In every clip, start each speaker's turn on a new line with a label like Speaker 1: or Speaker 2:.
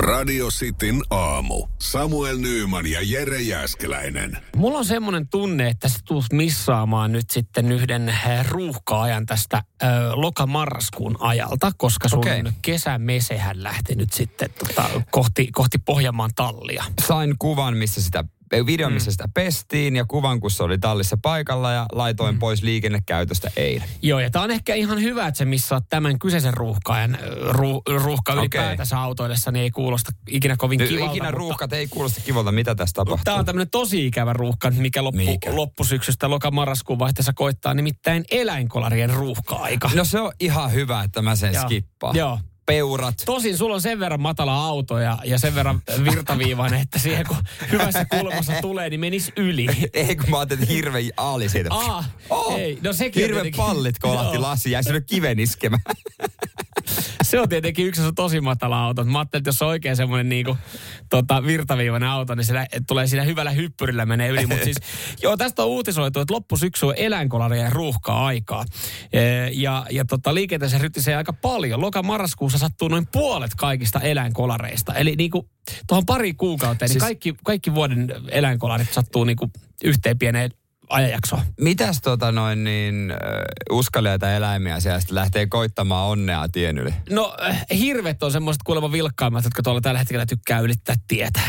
Speaker 1: Radio Cityn aamu. Samuel Nyyman ja Jere Jäskeläinen.
Speaker 2: Mulla on semmoinen tunne, että sä tulet missaamaan nyt sitten yhden eh, ruuhka-ajan tästä ö, loka-marraskuun ajalta, koska sun
Speaker 3: Okei.
Speaker 2: kesämesehän lähti nyt sitten tota, kohti, kohti Pohjanmaan tallia.
Speaker 3: Sain kuvan, missä sitä videon,
Speaker 2: Mm.
Speaker 3: missä sitä pestiin ja kuvan, kun se oli tallissa paikalla ja laitoin pois liikennekäytöstä eilen.
Speaker 2: Joo, ja tää on ehkä ihan hyvä, että sä missaat tämän kyseisen ruuhkaajan ru, ruuhka
Speaker 3: Okei.
Speaker 2: ylipäätänsä autoillessa, niin ei kuulosta ikinä kovin kivalta.
Speaker 3: ikinä
Speaker 2: mutta-
Speaker 3: ruuhkat ei kuulosta kivalta, mitä tässä tapahtuu.
Speaker 2: Tämä on tämmöinen tosi ikävä ruuhka, mikä loppu,
Speaker 3: Mikä?
Speaker 2: loppusyksystä loka-marraskuun vaihteessa koittaa, nimittäin eläinkolarien ruuhka-aika.
Speaker 3: No se on ihan hyvä, että mä sen
Speaker 2: Joo.
Speaker 3: skippaan.
Speaker 2: Joo.
Speaker 3: Peurat.
Speaker 2: Tosin sulla on sen verran matala auto ja, ja sen verran virtaviivainen, että siihen kun hyvässä kulmassa tulee, niin menis yli.
Speaker 3: Ei kun mä ajattelin, että hirveä aali siitä.
Speaker 2: Aa, ei, no sekin
Speaker 3: Hirveän pallit kolahti
Speaker 2: Joo.
Speaker 3: lasi, jäi sinne kiven iskemään.
Speaker 2: Se on tietenkin yksi, on tosi matala auto. Mä ajattelin, että jos on oikein semmoinen niinku, tota, virtaviivainen auto, niin se tulee siinä hyvällä hyppyrillä menee yli. Mutta siis, joo, tästä on uutisoitu, että loppusyksy on eläinkolarien ruuhkaa aikaa. E, ja ja tota, liikenteessä ryttisee aika paljon. Loka-marraskuussa sattuu noin puolet kaikista eläinkolareista. Eli niinku, tuohon pari kuukauteen, niin
Speaker 3: Siis-
Speaker 2: kaikki, kaikki vuoden eläinkolarit sattuu niinku yhteen pieneen ajanjaksoon.
Speaker 3: Mitäs tota noin niin äh, eläimiä siellä sitten lähtee koittamaan onnea tien yli?
Speaker 2: No, äh, hirvet on semmoiset kuulemma vilkkaimmat, jotka tuolla tällä hetkellä tykkää ylittää tietä.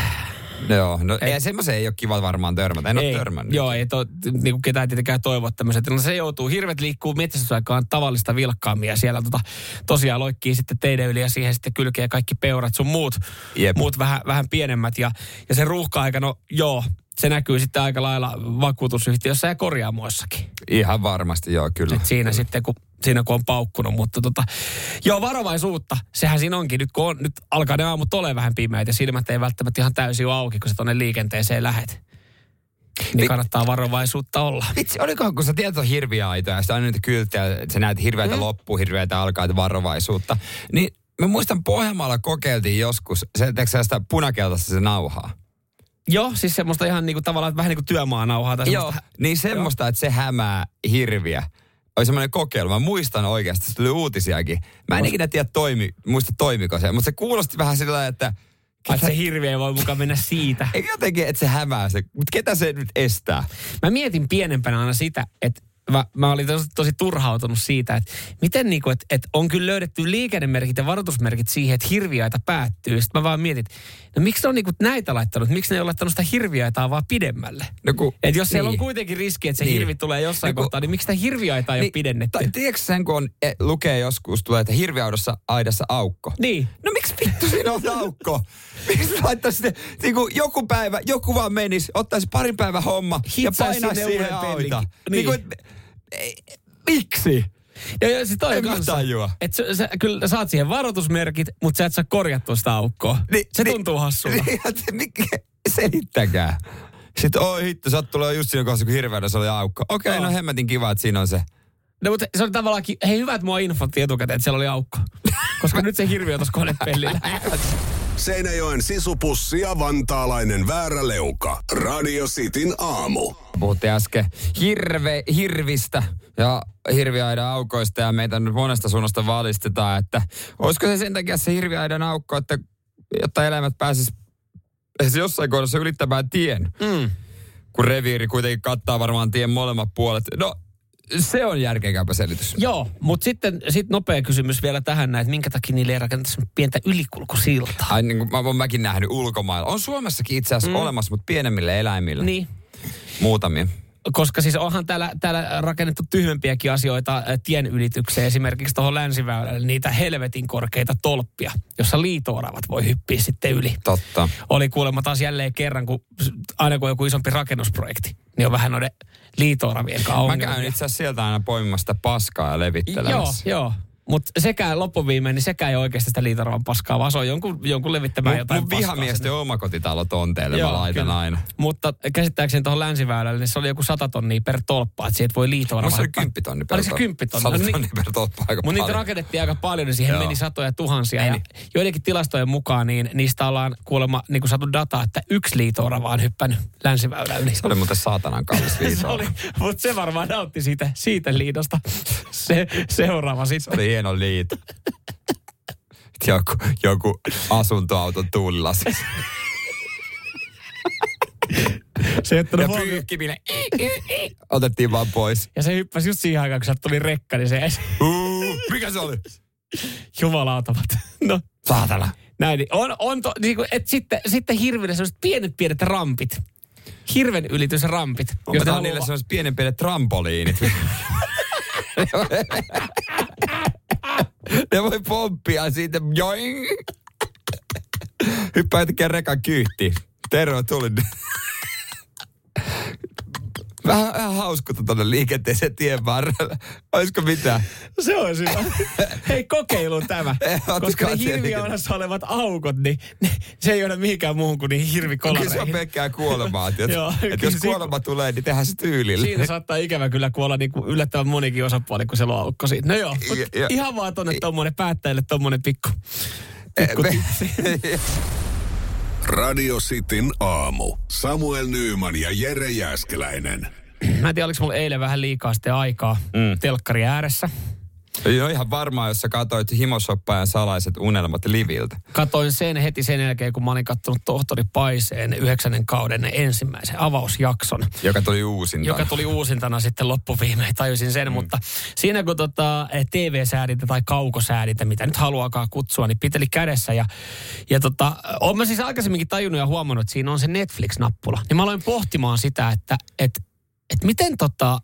Speaker 3: Joo, no
Speaker 2: Ei.
Speaker 3: ei, semmoisen ei ole kiva varmaan törmätä. En ole törmännyt.
Speaker 2: Joo, ei to, niin kuin ketään tietenkään toivoa tämmöiset. No se joutuu, hirvet liikkuu metsästysaikaan tavallista vilkkaammin ja siellä tota, tosiaan loikkii sitten teidän yli ja siihen sitten kylkee kaikki peurat sun muut,
Speaker 3: Jep.
Speaker 2: muut vähän, vähän pienemmät. Ja, ja se ruuhka-aika, no joo, se näkyy sitten aika lailla vakuutusyhtiössä ja korjaamoissakin.
Speaker 3: Ihan varmasti, joo, kyllä.
Speaker 2: Et siinä sitten, kun, siinä kun on paukkunut. Mutta tota, joo, varovaisuutta. Sehän siinä onkin. Nyt kun on, nyt alkaa ne aamut ole vähän pimeitä ja silmät ei välttämättä ihan täysin ole auki, kun sä tuonne liikenteeseen lähet. Niin kannattaa varovaisuutta olla.
Speaker 3: Vitsi, olikohan, kun sä tiedät on hirviaitoja, ja sitä on niitä kylttejä, että sä näet hirveätä mm. loppua, hirveätä alkaa, että varovaisuutta. Niin mä muistan Pohjanmaalla kokeiltiin joskus, se sitä punakeltaista se nauhaa.
Speaker 2: Joo, siis semmoista ihan niinku tavallaan vähän niin kuin työmaanauhaa. Tai
Speaker 3: Joo, niin semmoista, että se hämää hirviä. Oli semmoinen kokeilu. Mä muistan oikeasti, se tuli uutisiakin. Mä en ikinä tiedä, toimi, muista toimiko se, mutta se kuulosti vähän sillä että
Speaker 2: Ai, että se hirviö ei voi mukaan mennä siitä.
Speaker 3: ei jotenkin, että se hämää se. Mutta ketä se nyt estää?
Speaker 2: Mä mietin pienempänä aina sitä, että mä, mä olin tosi, tosi turhautunut siitä, että miten niinku, että, että on kyllä löydetty liikennemerkit ja varoitusmerkit siihen, että hirviaita päättyy. Sitten mä vaan mietin, no miksi ne on niinku näitä laittanut, miksi ne ei ole laittanut sitä hirviaitaa vaan pidemmälle?
Speaker 3: No kun,
Speaker 2: Et jos siellä
Speaker 3: niin.
Speaker 2: on kuitenkin riski, että se
Speaker 3: Niin.
Speaker 2: hirvi tulee jossain
Speaker 3: No kun-
Speaker 2: kohtaa, niin miksi sitä hirviaitaa ei ole pidennetty?
Speaker 3: Tai tiedätkö sen, kun on, e, lukee joskus, tulee, että hirviaudossa aidassa aukko.
Speaker 2: Niin.
Speaker 3: No miksi siinä on aukko? Miksi laittaisi sitten, niin kuin joku päivä, joku vaan menisi, ottaisi parin päivän homma ja painaisi
Speaker 2: sinne
Speaker 3: siihen auta. Niin.
Speaker 2: Niin.
Speaker 3: kuin, ei, miksi?
Speaker 2: Ja, ja sit toi
Speaker 3: En
Speaker 2: kanssa,
Speaker 3: tajua.
Speaker 2: että sä, sä, kyllä saat siihen varoitusmerkit, mutta sä et saa korjattua sitä aukkoa.
Speaker 3: Niin,
Speaker 2: se
Speaker 3: niin,
Speaker 2: tuntuu hassulta.
Speaker 3: Niin, selittäkää. Sitten, oi hitto, sä oot tulee just siinä kohdassa, kun hirveydessä oli aukko. Okei, okay,
Speaker 2: Joo.
Speaker 3: no hemmetin kiva, että siinä on se.
Speaker 2: No mutta se oli tavallaan, ki- hei hyvä, että mua infottiin etukäteen, että siellä oli aukko. Koska nyt se hirviö tuossa konepellillä.
Speaker 1: Seinäjoen sisupussi ja vantaalainen vääräleuka. Radio Cityn aamu.
Speaker 3: Puhuttiin äsken hirve, hirvistä ja hirviaidan aukoista ja meitä nyt monesta suunnasta valistetaan, että olisiko se sen takia se hirviaidan aukko, että jotta eläimet pääsis jossain kohdassa ylittämään tien,
Speaker 2: Mm.
Speaker 3: kun reviiri kuitenkin kattaa varmaan tien molemmat puolet. No, se on järkekäpä selitys.
Speaker 2: Joo, mutta sitten sit nopea kysymys vielä tähän näin, että minkä takia niille ei rakenneta pientä ylikulkusiltaa.
Speaker 3: Ai niin kuin mä oon mäkin nähnyt ulkomailla. On Suomessakin itse asiassa mm. olemassa, mutta pienemmille eläimille.
Speaker 2: Niin,
Speaker 3: Muutamia.
Speaker 2: Koska siis onhan täällä, täällä rakennettu tyhmempiäkin asioita äh, tien ylitykseen. Esimerkiksi tuohon länsiväylälle niitä helvetin korkeita tolppia, jossa liitooravat voi hyppiä sitten yli.
Speaker 3: Totta.
Speaker 2: Oli kuulemma taas jälleen kerran, kun aina kun on joku isompi rakennusprojekti, niin on vähän noiden liitooravien kanssa
Speaker 3: Mä käyn itse asiassa sieltä aina poimimassa sitä paskaa ja
Speaker 2: Joo,
Speaker 3: levittelemässä.
Speaker 2: joo. Mutta sekään loppuviimein, niin sekään ei oikeasti sitä liitaravan paskaa, vaan se on jonkun, jonkun levittämään
Speaker 3: Mun,
Speaker 2: jotain
Speaker 3: mun vihamiesten omakotitalo tonteille mä laitan
Speaker 2: kyllä.
Speaker 3: aina.
Speaker 2: Mutta käsittääkseni tuohon länsiväylälle, niin se oli joku sata tonnia per tolppa, että siitä voi liitoa.
Speaker 3: Musta se oli kymppitonni per
Speaker 2: Oliko se
Speaker 3: tolppa.
Speaker 2: kymppitonni?
Speaker 3: Sata
Speaker 2: No niin.
Speaker 3: tonni per tolppa aika
Speaker 2: Mutta niitä rakennettiin aika paljon, niin siihen
Speaker 3: Joo.
Speaker 2: meni satoja tuhansia.
Speaker 3: Meni.
Speaker 2: Ja joidenkin tilastojen mukaan niin niistä ollaan kuulemma niin kuin saatu dataa, että yksi liitoorava on hyppännyt länsiväylä yli.
Speaker 3: Se oli muuten saatanan kallis
Speaker 2: se
Speaker 3: liito.
Speaker 2: oli, mutta se varmaan nautti siitä, siitä liitosta. Se, seuraava
Speaker 3: Se
Speaker 2: sitten.
Speaker 3: oli hieno liito. Joku, joku asuntoauton tuulilasi.
Speaker 2: Se, että
Speaker 3: Ja pyyhkiminen. Otettiin vaan pois.
Speaker 2: ja se hyppäsi just siihen aikaan, kun sieltä tuli rekka, niin se
Speaker 3: Uh, mikä se oli?
Speaker 2: jumalautamat. No,
Speaker 3: Saatana.
Speaker 2: näin. niin On, on to, niin kuin, et sitten, sitten hirveänä sellaiset pienet pienet rampit. Hirven ylitysrampit.
Speaker 3: Tää
Speaker 2: haluaa-
Speaker 3: niille sellaiset pienen pienet trampoliinit? ne voi pomppia siitä. Joing. Hyppää rekan kyyhtiin. Tervetuloa. Vähän, vähän hauskuutta tuonne liikenteeseen tien varrella. Olisiko mitään?
Speaker 2: Se on hyvä. Hei, kokeilu tämä. Koska ne hirviöonassa olevat aukot, niin ne, se ei johda mihinkään muuhun kuin niihin
Speaker 3: Kyllä se on
Speaker 2: hirvikolareihin.
Speaker 3: pelkkää kuolemaa. tiedät.
Speaker 2: Joo,
Speaker 3: Et jos kuolema tulee, niin tehdään se tyylillä.
Speaker 2: Siinä saattaa ikävä kyllä kuolla niin kuin yllättävän monikin osapuoli, kun se on aukko siitä. No joo,
Speaker 3: Ja- ja-
Speaker 2: ihan vaan tonne tommonen päättäjille tommonen pikku. pikku
Speaker 3: Me-
Speaker 1: Radio Cityn aamu. Samuel Nyyman ja Jere Jäskeläinen.
Speaker 2: Mä en tiedä, oliko mulla eilen vähän liikaa sitten aikaa mm. telkkari ääressä.
Speaker 3: No ihan varmaan, jos sä katsoit himoshoppajan salaiset unelmat liviltä.
Speaker 2: Katoin sen heti sen jälkeen, kun mä olin kattonut Tohtori Paiseen yhdeksännen kauden ensimmäisen avausjakson.
Speaker 3: Joka tuli uusinta.
Speaker 2: joka tuli uusintana sitten loppuviimein, tajusin sen, mm. mutta siinä kun tota, TV-säädintä tai kaukosäädintä, mitä nyt haluakaan kutsua, niin piteli kädessä ja, ja tota, olen mä siis aikaisemminkin tajunnut ja huomannut, että siinä on se Netflix-nappula. Niin mä aloin pohtimaan sitä, että et, et miten tota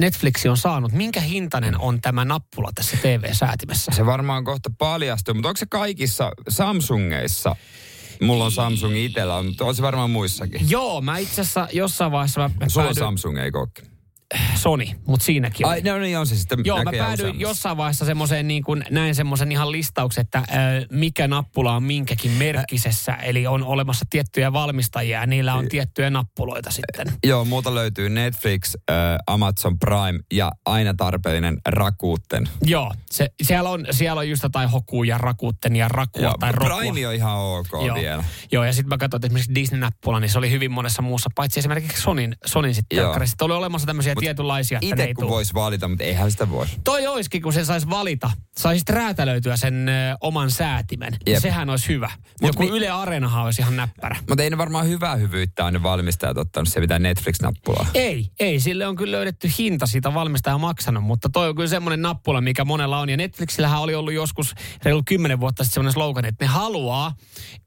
Speaker 2: Netflix on saanut, minkä hintainen on tämä nappula tässä TV-säätimessä?
Speaker 3: Se varmaan kohta paljastuu, mutta onko se kaikissa Samsungeissa? Mulla on Samsung itsellä, mutta on se varmaan muissakin.
Speaker 2: Joo, mä itse asiassa jossain vaiheessa mä
Speaker 3: Sulla on
Speaker 2: päädyin-
Speaker 3: Samsung, ei kokki.
Speaker 2: Sony, mutta siinäkin on.
Speaker 3: Ai, no niin on se sitten
Speaker 2: Joo, mä päädyin
Speaker 3: useammassa.
Speaker 2: jossain vaiheessa semmoiseen niin kuin, näin semmoisen ihan listauksen, että äh, mikä nappula on minkäkin merkkisessä. Eli on olemassa tiettyjä valmistajia ja niillä on tiettyjä nappuloita sitten.
Speaker 3: Joo, muuta löytyy Netflix, äh, Amazon Prime ja aina tarpeellinen Rakuten.
Speaker 2: Joo, se, siellä, on, siellä on just jotain hokuu ja rakuutten ja rakua
Speaker 3: Joo,
Speaker 2: tai rokua.
Speaker 3: Prime on ihan ok
Speaker 2: Joo.
Speaker 3: vielä.
Speaker 2: Joo, ja sitten mä katsoin, että esimerkiksi Disney-nappula, niin se oli hyvin monessa muussa, paitsi esimerkiksi Sonin, Sonin. Sitten oli olemassa tämmöisiä
Speaker 3: Mut
Speaker 2: tietynlaisia,
Speaker 3: Itse
Speaker 2: ei
Speaker 3: kun voisi valita, mutta eihän sitä voi.
Speaker 2: Toi olisikin, kun sen saisi valita. Saisit räätälöityä sen ö, oman säätimen. Jep. Sehän olisi hyvä.
Speaker 3: Mut
Speaker 2: Joku
Speaker 3: mi-
Speaker 2: Yle Areenahan olisi ihan näppärä.
Speaker 3: Mutta ei ne varmaan hyvää hyvyyttä ne valmistajat ottanut se mitään Netflix-nappulaa.
Speaker 2: Ei, ei. Sille on kyllä löydetty hinta siitä valmistaja maksanut, mutta toi on kyllä semmoinen nappula, mikä monella on. Ja Netflixillähän oli ollut joskus reilu kymmenen vuotta sitten semmoinen slogan, että ne haluaa,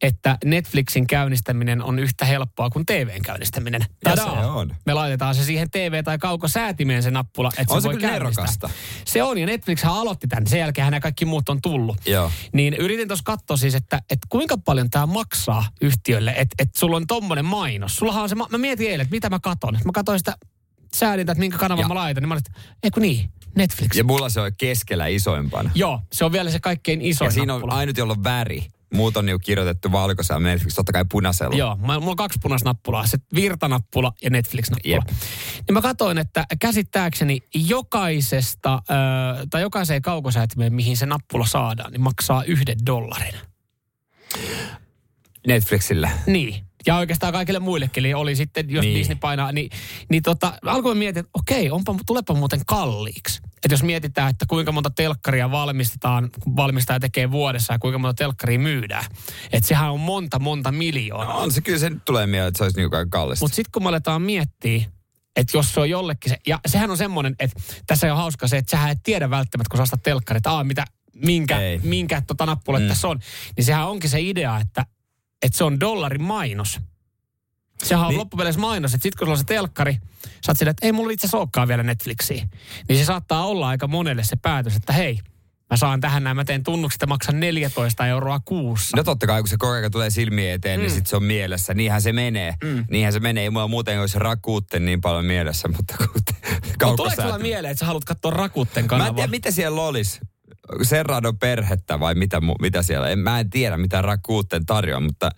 Speaker 2: että Netflixin käynnistäminen on yhtä helppoa kuin TVn käynnistäminen.
Speaker 3: Ja
Speaker 2: Tadaa!
Speaker 3: se on.
Speaker 2: Me laitetaan se siihen TV- tai kaukosäätimeen se nappula, että
Speaker 3: On
Speaker 2: se
Speaker 3: se
Speaker 2: voi käynnistää. Se on, ja Netflixhän aloitti tämän. Sen jälkeen nämä kaikki muut on tullut.
Speaker 3: Joo.
Speaker 2: Niin yritin tuossa katsoa siis, että, että kuinka paljon tämä maksaa yhtiölle, että, että sulla on tommonen mainos. Sullahan on se, mä mä mietin eilen, että mitä mä katon. Mä katsoin sitä säädintä, että minkä kanavan
Speaker 3: Ja-
Speaker 2: mä laitan, niin mä olin, että eikö niin, Netflix.
Speaker 3: Ja mulla se on keskellä isoimpana.
Speaker 2: Joo, se on vielä se kaikkein isoin
Speaker 3: Ja siinä on
Speaker 2: nappula.
Speaker 3: ainut, jolla on väri. Muut on niinku kirjoitettu valkoisella Netflix, totta kai punaisella.
Speaker 2: Joo, mä, mulla on kaksi punaisnappulaa, se virtanappula ja Netflix-nappula.
Speaker 3: Jep.
Speaker 2: Niin mä katsoin, että käsittääkseni jokaisesta, äh, tai jokaiseen kaukosäätimeen, mihin se nappula saadaan, niin maksaa yhden dollarin.
Speaker 3: Netflixillä.
Speaker 2: Niin. Ja oikeastaan kaikille muillekin, eli oli sitten, jos
Speaker 3: Niin.
Speaker 2: niin. Disney painaa, niin, niin tota, alkoin miettiä, että okei, onpa, tulepa muuten kalliiksi. Että jos mietitään, että kuinka monta telkkaria valmistetaan, valmistaja tekee vuodessa ja kuinka monta telkkaria myydään. Että sehän on monta, monta miljoonaa.
Speaker 3: On se kyllä, se nyt tulee mieleen, että se olisi aika kallista.
Speaker 2: Mutta sitten kun me aletaan miettiä, että jos se on jollekin se, ja sehän on semmoinen, että tässä on hauska se, että sähän et tiedä välttämättä, kun sä ostat telkkarit, että aa, mitä, minkä,
Speaker 3: Ei.
Speaker 2: minkä tota nappula
Speaker 3: Mm.
Speaker 2: mm. tässä on. Niin sehän onkin se idea, että, että se on dollarin mainos. Sehän on
Speaker 3: Niin.
Speaker 2: niin. loppupeleissä mainos, että sitten kun sulla on se telkkari, sä oot että ei mulla itse asiassa vielä Netflixiä. Niin se saattaa olla aika monelle se päätös, että hei, mä saan tähän näin, mä teen tunnukset ja maksan 14 euroa kuussa.
Speaker 3: No totta kai, kun se korkea tulee silmiin eteen, mm. niin sit se on mielessä. Niinhän se menee. Mm. Niinhän se menee. Ei mulla muuten olisi rakuutten niin paljon mielessä, mutta kun
Speaker 2: Mutta tuleeko sulla mieleen, että sä haluat katsoa Rakutten
Speaker 3: Mä en
Speaker 2: kanavaa?
Speaker 3: tiedä, mitä siellä olisi. Serrano-perhettä vai mitä, mitä siellä. En, mä en tiedä, mitä Rakuten tarjoaa, mutta,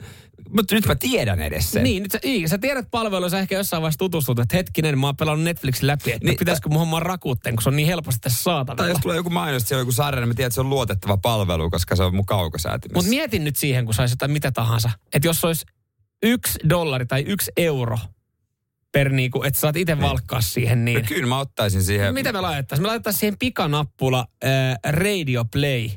Speaker 3: mutta nyt mä tiedän edes sen.
Speaker 2: Niin, nyt sä, niin, sä tiedät palvelua, sä ehkä jossain vaiheessa tutustut, että hetkinen, mä oon pelannut Netflixin läpi, että
Speaker 3: Niin,
Speaker 2: pitäisikö mun hommaa rakuutteen, kun se on niin helposti tässä
Speaker 3: Tai
Speaker 2: saatavilla.
Speaker 3: jos tulee joku mainos, että siellä on joku sarja, niin mä tiedän, että se on luotettava palvelu, koska se on mun kaukosäätimessä.
Speaker 2: Mutta mietin nyt siihen, kun saisi jotain mitä tahansa, että jos olisi yksi dollari tai yksi euro per niinku, että saat itse valkkaa siihen, niin...
Speaker 3: No kyllä mä ottaisin siihen.
Speaker 2: Mitä me laittaisiin? Me laittaisiin siihen pikanappula äh, Radio Play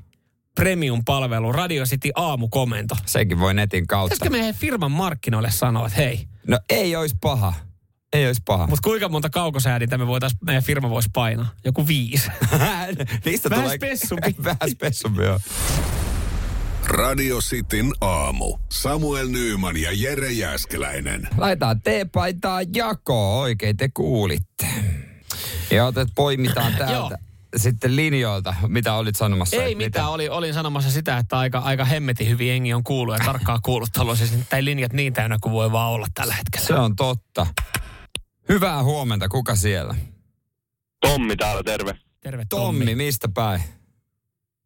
Speaker 2: premium-palvelu, Radio City aamukomento.
Speaker 3: Senkin voi netin kautta.
Speaker 2: Pitäisikö meidän firman markkinoille sanoa, että hei,
Speaker 3: No ei olisi paha. Ei olisi paha.
Speaker 2: mutta kuinka monta kaukosäädintä me voitaisiin, meidän firma voisi painaa? Joku viisi.
Speaker 3: Niistä
Speaker 2: Vähän
Speaker 3: tulee...
Speaker 2: spessumpi.
Speaker 3: Vähän spessumpi, joo.
Speaker 1: Radio Cityn aamu. Samuel Nyyman ja Jere Jäskeläinen.
Speaker 3: Laitetaan teepaitaa jakoon, oikein te kuulitte. Ja otet, poimitaan täältä sitten linjoilta, mitä olit sanomassa.
Speaker 2: Ei mitään, oli, olin sanomassa sitä, että aika, aika hemmetin hyvin jengi on kuullut ja tarkkaa kuullut. Että ei linjat niin täynnä kuin voi vaan olla tällä hetkellä.
Speaker 3: Se on totta. Hyvää huomenta, kuka siellä?
Speaker 4: Tommi täällä, terve.
Speaker 2: Terve
Speaker 3: Tommi, mistä päin?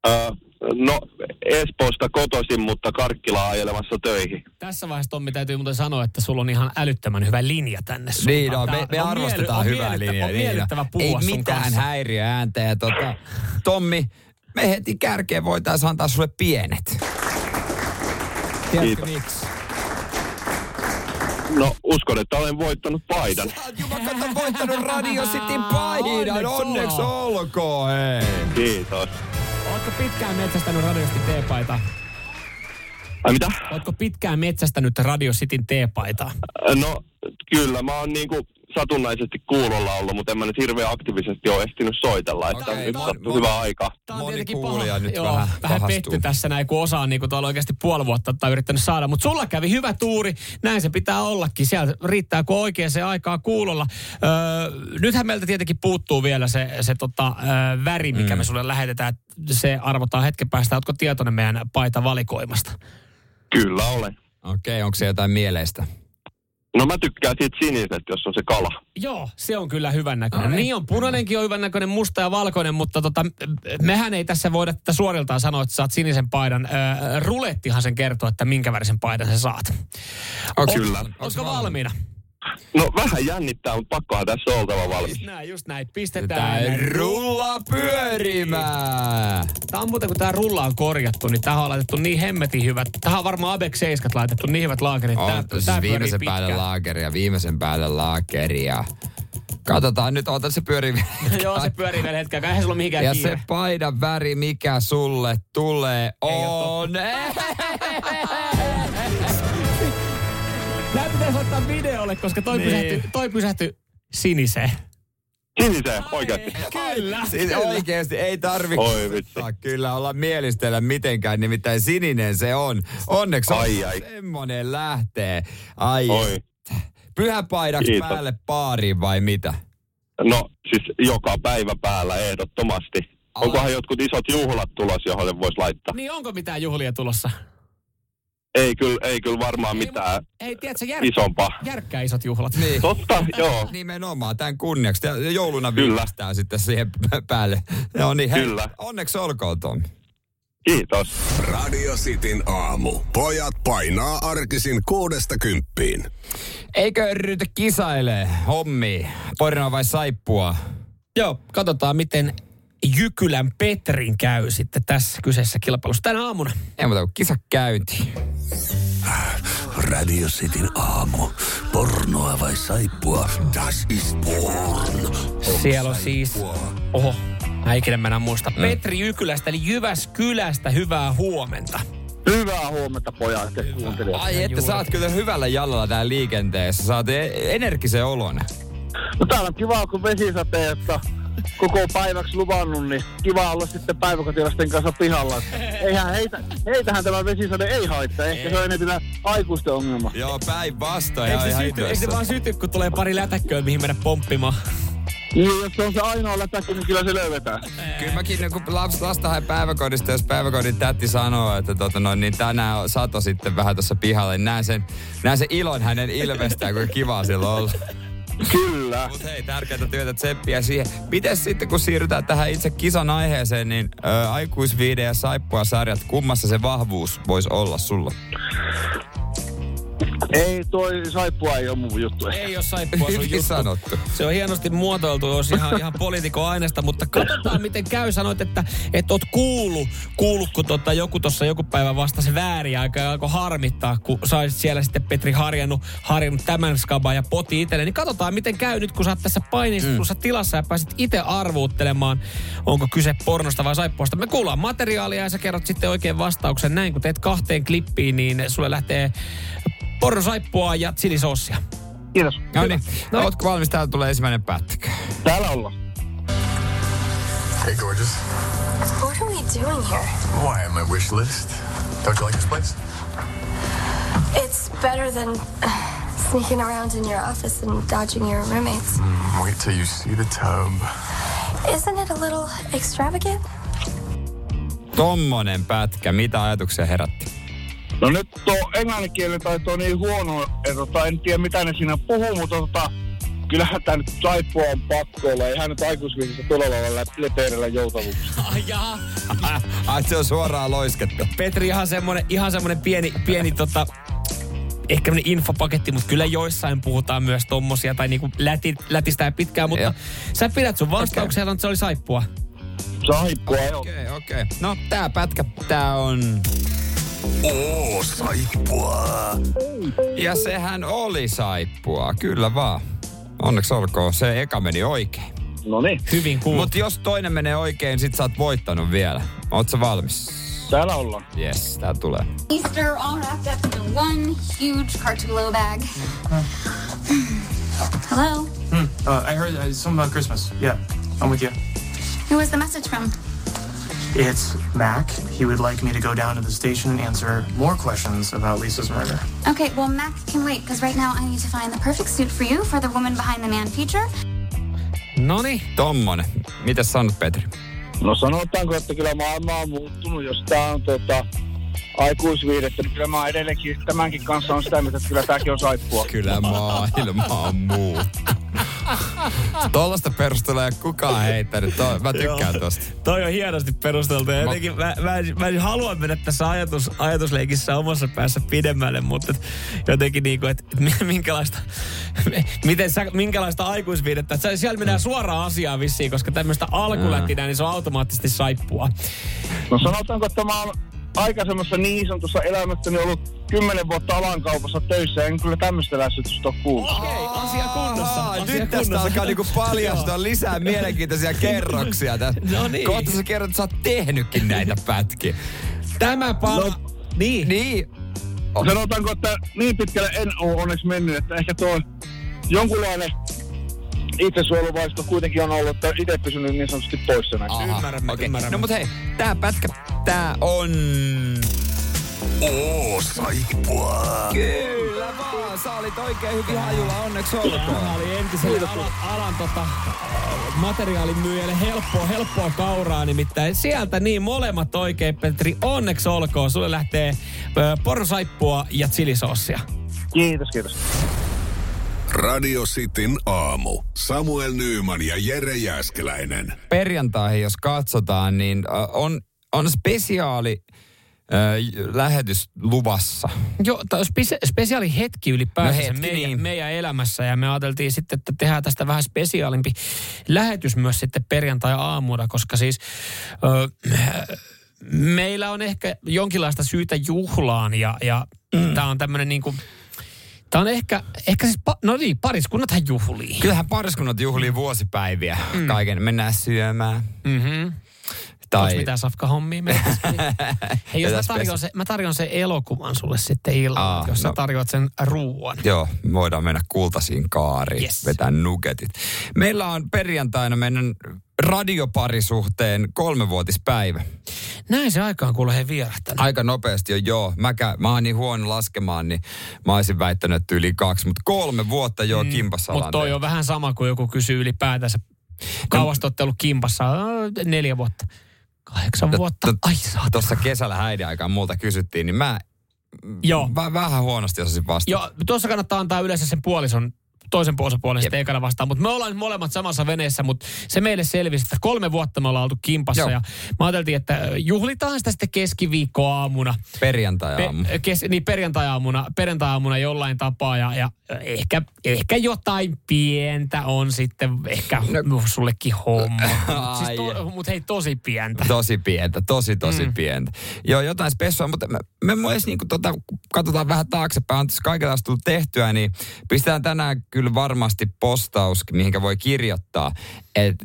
Speaker 4: Öö, no, Espoosta kotoisin, mutta Karkkilaa ajelemassa töihin.
Speaker 2: Tässä vaiheessa Tommi täytyy muuten sanoa, että sulla on ihan älyttömän hyvä linja tänne suuntaan.
Speaker 3: Niin, no, me, me
Speaker 2: on
Speaker 3: arvostetaan
Speaker 2: on
Speaker 3: hyvää linjaa.
Speaker 2: On
Speaker 3: niin,
Speaker 2: miellyttävä
Speaker 3: no.
Speaker 2: puhua
Speaker 3: Ei
Speaker 2: sun
Speaker 3: mitään
Speaker 2: kanssa.
Speaker 3: häiriöääntä. Ja tota, Tommi, me heti kärkeen voitaisiin antaa sulle pienet. Tiedätkö
Speaker 4: Kiitos.
Speaker 3: miksi?
Speaker 4: No, uskon, että olen voittanut paidan.
Speaker 3: Sä oot voittanut Radio Cityn paidan.
Speaker 2: Onneksi
Speaker 3: Onneksi olkoon, hei.
Speaker 4: Kiitos.
Speaker 2: Ootko pitkään metsästänyt Radio Cityn teepaitaa?
Speaker 4: Ai mitä?
Speaker 2: Ootko pitkään metsästänyt Radio Cityn teepaitaa?
Speaker 4: No, kyllä, mä oon niinku satunnaisesti kuulolla ollut, mutta en mä nyt hirveän aktiivisesti ole ehtinyt soitella, että
Speaker 3: Okei,
Speaker 4: nyt
Speaker 3: mon- mon-
Speaker 4: hyvä aika.
Speaker 2: Tää on
Speaker 3: Moni
Speaker 2: tietenkin
Speaker 3: kuulija
Speaker 2: paha.
Speaker 3: nyt
Speaker 2: Joo,
Speaker 3: vähän
Speaker 2: vähän petty tässä näin, kun osa on niin kuin tuolla oikeasti puoli vuotta tai yrittänyt saada. Mutta sulla kävi hyvä tuuri, näin se pitää ollakin. Siellä riittää, kun oikein se aikaa kuulolla. Öö, nythän meiltä tietenkin puuttuu vielä se, se tota, öö, väri, mikä
Speaker 3: Mm.
Speaker 2: me sulle lähetetään. Se arvotaan hetken päästä. Ootko tietoinen meidän paita valikoimasta?
Speaker 4: Kyllä olen.
Speaker 3: Okei, onko se jotain mieleistä?
Speaker 4: No mä tykkään siitä sinisestä, jos on se kala.
Speaker 2: Joo, se on kyllä hyvän näköinen.
Speaker 3: Ai.
Speaker 2: Niin on, punainenkin on hyvän näköinen, musta ja valkoinen, mutta tota, mehän ei tässä voida tätä suoriltaan sanoa, että saat sinisen paidan. Öö, rulettihan sen kertoo, että minkä värisen paidan sä saat.
Speaker 3: Onks,
Speaker 4: Kyllä.
Speaker 2: Oletko valmiina?
Speaker 4: No vähän jännittää, mutta pakkohan tässä on oltava valmis.
Speaker 2: Näin, just näin.
Speaker 3: Tää
Speaker 2: Pistetään.
Speaker 3: rulla pyörimään.
Speaker 2: Tää on muuten, kun tää rulla on korjattu, niin tähän on laitettu niin hemmetin hyvät. Tähän on varmaan Abex 7 laitettu niin hyvät laakerit.
Speaker 3: On
Speaker 2: Tää,
Speaker 3: siis
Speaker 2: tää
Speaker 3: viimeisen päälle
Speaker 2: pitkään.
Speaker 3: laakeria, viimeisen päälle laakeria. Katsotaan nyt, ota se pyörii vielä.
Speaker 2: Joo, se pyörii vielä hetken. Eihän sulla ole mihinkään
Speaker 3: Ja
Speaker 2: kiire.
Speaker 3: se paidan väri, mikä sulle tulee, on...
Speaker 2: Ottaa videolle, koska toi,
Speaker 3: Niin.
Speaker 2: pysähtyi, toi pysähtyi siniseen.
Speaker 4: Siniseen, oikeasti.
Speaker 2: Kyllä.
Speaker 3: Siis oikeesti ei tarvi
Speaker 4: Oi
Speaker 3: kyllä olla mielistellä mitenkään, nimittäin sininen se on. Onneksi on
Speaker 4: Ai, ai.
Speaker 3: semmonen lähtee. Ai,
Speaker 4: Oi.
Speaker 3: pyhäpaidaksi
Speaker 4: Kiitos.
Speaker 3: päälle baariin vai mitä?
Speaker 4: No, siis joka päivä päällä ehdottomasti.
Speaker 3: Ai.
Speaker 4: Onkohan jotkut isot juhlat tulos, johon voisi laittaa?
Speaker 2: Niin onko mitään juhlia tulossa?
Speaker 4: Ei kyllä, ei kyllä varmaan
Speaker 2: Ei,
Speaker 4: mitään
Speaker 2: Ei, tiedätkö, jär,
Speaker 4: isompaa.
Speaker 2: järkkää isot juhlat.
Speaker 3: Niin.
Speaker 4: Totta, joo.
Speaker 3: Nimenomaan, tämän kunniaksi. Ja jouluna viimeistään sitten siihen päälle. No niin, hei,
Speaker 4: Kyllä.
Speaker 3: onneksi olkoon Tom.
Speaker 4: Kiitos.
Speaker 1: Radio Cityn aamu. Pojat painaa arkisin kuudesta kymppiin.
Speaker 3: Eikö ryhdy kisailee hommi? Pornoa vai saippua?
Speaker 2: Joo, katsotaan miten Jykylän Petrin käy sitten tässä kyseisessä kilpailussa tänä aamuna.
Speaker 3: Ei muuta kuin kisa käynti.
Speaker 1: Radio Cityn aamu. Pornoa vai saippua? Das ist porn.
Speaker 2: Siellä on siis, oho, mä ikinä mä enää muista, Petri Jykylästä eli Jyväskylästä, hyvää huomenta.
Speaker 5: Hyvää huomenta pojat ja kuuntelijat.
Speaker 3: Ai että sä oot kyllä hyvällä jalalla täällä liikenteessä. Sä oot e- energisen olon.
Speaker 5: No täällä on kiva, kun vesisateetta koko päiväksi luvannut, niin kiva olla sitten päiväkotilasten kanssa pihalla. Eihän heitä, heitähän tämä vesisade ei haittaa. Ehkä se on enemmän aikuisten ongelma.
Speaker 3: Joo, päinvastoin.
Speaker 2: Eikö se,
Speaker 3: ihan
Speaker 2: syty, eikö se vaan syty, kun tulee pari lätäkköä, mihin mennä pomppimaan?
Speaker 5: Niin, jos se on se ainoa lätäkki, niin kyllä se löydetään.
Speaker 3: Kyllä mäkin, niin kun laps, lasta hae päiväkodista, jos päiväkodin tätti sanoo, että tota noin, niin tänään on sato sitten vähän tuossa pihalla, niin näen sen, näen sen ilon hänen ilmestään, kuinka kivaa sillä on ollut.
Speaker 5: Kyllä.
Speaker 3: Mutta hei, tärkeää työtä tseppiä siihen. Miten sitten, kun siirrytään tähän itse kisan aiheeseen, niin ä, aikuisviide ja saippua sarjat, kummassa se vahvuus voisi olla sulla?
Speaker 5: Ei, toi saippua ei ole mun juttu.
Speaker 2: Ei ole saippua sun juttu.
Speaker 3: sanottu.
Speaker 2: Se on hienosti muotoiltu, olisi ihan, ihan poliitikon aineesta, mutta katsotaan miten käy. Sanoit, että, että oot kuullut, kuullut kun tota, joku tuossa joku päivä vastasi väärin aika ja alkoi harmittaa, kun saisit siellä sitten Petri harjannut, harjannut tämän skaban ja poti itselle. Niin katsotaan miten käy nyt, kun sä oot tässä painistussa mm. tilassa ja pääsit itse arvuuttelemaan, onko kyse pornosta vai saippuasta. Me kuullaan materiaalia ja sä kerrot sitten oikein vastauksen näin, kun teet kahteen klippiin, niin sulle lähtee pornosaippua ja chilisossia.
Speaker 5: Kiitos.
Speaker 3: No niin,
Speaker 2: No.
Speaker 3: ootko valmis? Täältä tulee ensimmäinen pätkä.
Speaker 5: Täällä ollaan.
Speaker 6: Hey, gorgeous.
Speaker 7: What are we doing here?
Speaker 6: Why on my wish list? Don't you like this place?
Speaker 7: It's better than uh, sneaking around in your office and dodging your roommates.
Speaker 6: Mm, wait till you see the tub.
Speaker 7: Isn't it a little extravagant?
Speaker 3: Tommonen pätkä, mitä ajatuksia herätti?
Speaker 5: No nyt tuo englanninkielen taito on niin huono, että tota, en tiedä mitä ne siinä puhuu, mutta tota, kyllähän tää nyt saippua on pakko olla. Eihän nyt aikuisviisissä todella olla lepeidellä joutavuuksia.
Speaker 2: Ai jaa.
Speaker 3: Ai se on suoraan loiskettu.
Speaker 2: Petri ihan semmonen, ihan semmonen pieni, pieni tota, ehkä infopaketti, mutta kyllä joissain puhutaan myös tommosia tai niinku läti, lätistää pitkään, mutta
Speaker 3: Joo.
Speaker 2: sä pidät sun vastauksia, okay. se oli saippua.
Speaker 5: Saippua joo.
Speaker 3: Okei, okay, okei. Okay. No, tää pätkä, tää on...
Speaker 1: Oo, saippua.
Speaker 3: Ja sehän oli saippua, kyllä vaan. Onneksi olkoon, se eka meni oikein.
Speaker 5: No niin,
Speaker 2: Hyvin kuuluu.
Speaker 3: Mutta jos toinen menee oikein, sit sä oot voittanut vielä. Oot sä valmis?
Speaker 5: täällä ollaan.
Speaker 3: Yes, tää tulee.
Speaker 8: Easter all wrapped up in one huge Cartullo bag. Hello?
Speaker 9: Uh, I heard uh, something about Christmas. Yeah, I'm with you.
Speaker 8: Who was the message from?
Speaker 9: It's Mac. He would like me to go down to the station and answer more questions about Lisa's murder.
Speaker 8: Okay, well, Mac can wait because right now I need to find the perfect suit for you for the woman behind the man feature.
Speaker 2: Noni.
Speaker 3: Tommonen. Mitä sanot, Petri?
Speaker 5: No sanotaanko, että kyllä maailma on muuttunut, jos tää on tota, aikuisviidettä, niin kyllä mä edelleenkin tämänkin kanssa on sitä mieltä, että kyllä tääkin on saippua.
Speaker 3: Kyllä maailma on muu. Tollasta perustelua ei kukaan heittänyt. To, mä tykkään tosta.
Speaker 2: Toi on hienosti perusteltu. Ja jotenkin mä, mä, mä en halua mennä tässä ajatus, ajatusleikissä omassa päässä pidemmälle, mutta et jotenkin niinku, että et mi- minkälaista, miten sä, minkälaista aikuisviidettä. Et sä- siellä mennään suoraan asiaan vissiin, koska tämmöistä alkulätinää, niin se on automaattisesti saippua.
Speaker 5: No sanotaanko, että mä oon aikaisemmassa niin sanotussa elämässäni ollut kymmenen vuotta alankaupassa töissä, en kyllä tämmöistä lässytystä ole kuullut.
Speaker 2: Okei, asia kunnossa. Asia
Speaker 3: nyt tästä alkaa niinku paljastua lisää mielenkiintoisia kerroksia. Tässä.
Speaker 2: No niin.
Speaker 3: Kohta sä kerrot, että sä oot tehnytkin näitä pätkiä.
Speaker 2: Tämä pala...
Speaker 5: No.
Speaker 2: niin.
Speaker 3: Niin.
Speaker 5: Sanotaanko, että niin pitkälle en ole onneksi mennyt, että ehkä tuo jonkunlainen itsesuojeluvaisto kuitenkin on ollut, että itse pysynyt niin sanotusti poissa näistä.
Speaker 3: Aha,
Speaker 2: Ymmärrämme,
Speaker 3: okei.
Speaker 2: ymmärrämme.
Speaker 3: No mut hei, tää pätkä, tää on...
Speaker 1: Oo, saippua.
Speaker 3: Kyllä vaan, sä olit oikein hyvin hajulla, onneksi olkoon.
Speaker 2: Tämä oli entiselle alan, alan tota, materiaalimyyjälle helppoa, helppoa kauraa nimittäin. Sieltä niin molemmat oikein, Petri. Onneksi olkoon. Sulle lähtee ö, porsaippua ja chilisossia.
Speaker 5: Kiitos, kiitos.
Speaker 1: Radio Cityn aamu. Samuel Nyyman ja Jere Jäskeläinen.
Speaker 3: Perjantaihin, jos katsotaan, niin äh, on, on spesiaali äh, lähetys luvassa.
Speaker 2: Joo, tämä on spesi- spesiaali hetki ylipäätään
Speaker 3: No hetki,
Speaker 2: meidän,
Speaker 3: niin.
Speaker 2: meidän elämässä. Ja me ajateltiin sitten, että tehdään tästä vähän spesiaalimpi lähetys myös sitten perjantai-aamulla, koska siis... Ö, meillä on ehkä jonkinlaista syytä juhlaan ja, ja mm. tämä on tämmöinen niin kuin... Tämä on ehkä, ehkä siis, pa, no niin, pariskunnathan juhlii.
Speaker 3: Kyllähän pariskunnat juhlii vuosipäiviä. Mm. Kaiken mennään syömään.
Speaker 2: Mm-hmm.
Speaker 3: Tai...
Speaker 2: Onko mitään safkahommia? Hei, jos mä tarjoan, se, mä tarjoan sen elokuvan sulle sitten illalla,
Speaker 3: Aa,
Speaker 2: jos sä
Speaker 3: no.
Speaker 2: tarjoat sen ruuan.
Speaker 3: Joo, voidaan mennä kultaisiin kaariin,
Speaker 2: Yes.
Speaker 3: vetää nugetit. Meillä on perjantaina meidän radioparisuhteen kolmevuotispäivä.
Speaker 2: Näin se aikaan kuule he vierähtänyt.
Speaker 3: Aika nopeasti jo, joo. Mä, kä- mä oon niin huono laskemaan, niin mä olisin väittänyt, että yli kaksi. Mutta kolme vuotta jo mm, kimpassa
Speaker 2: Mutta toi
Speaker 3: tehty.
Speaker 2: on vähän sama kuin joku kysyy ylipäätänsä. Kauas no, ollut kimpassa? Neljä vuotta. Kahdeksan vuotta. Ai saatana.
Speaker 3: Tuossa kesällä häiden aikaan multa kysyttiin, niin mä
Speaker 2: Joo.
Speaker 3: Vä- vähän huonosti osasin vastata.
Speaker 2: Joo, tuossa kannattaa antaa yleensä sen puolison, toisen osapuolen sitten ekana vastaan. Mutta me ollaan nyt molemmat samassa veneessä, mutta se meille selvisi, että kolme vuotta me ollaan oltu kimpassa.
Speaker 3: Joo.
Speaker 2: Ja me ajateltiin, että juhlitaan sitä sitten keskiviikkoaamuna.
Speaker 3: Perjantai-aamu.
Speaker 2: Pe- kes, niin perjantai-aamuna, perjantai-aamuna jollain tapaa ja, ja ehkä, ehkä jotain pientä on sitten ehkä no. sullekin homma. Mut siis to, mut hei, tosi pientä.
Speaker 3: Tosi pientä, tosi tosi mm. pientä. Joo, jotain spessua, mutta me, me myös niinku tota, katsotaan vähän taaksepäin, on tässä kaikenlaista tullut tehtyä, niin pistetään tänään kyllä varmasti postaus, mihinkä voi kirjoittaa, että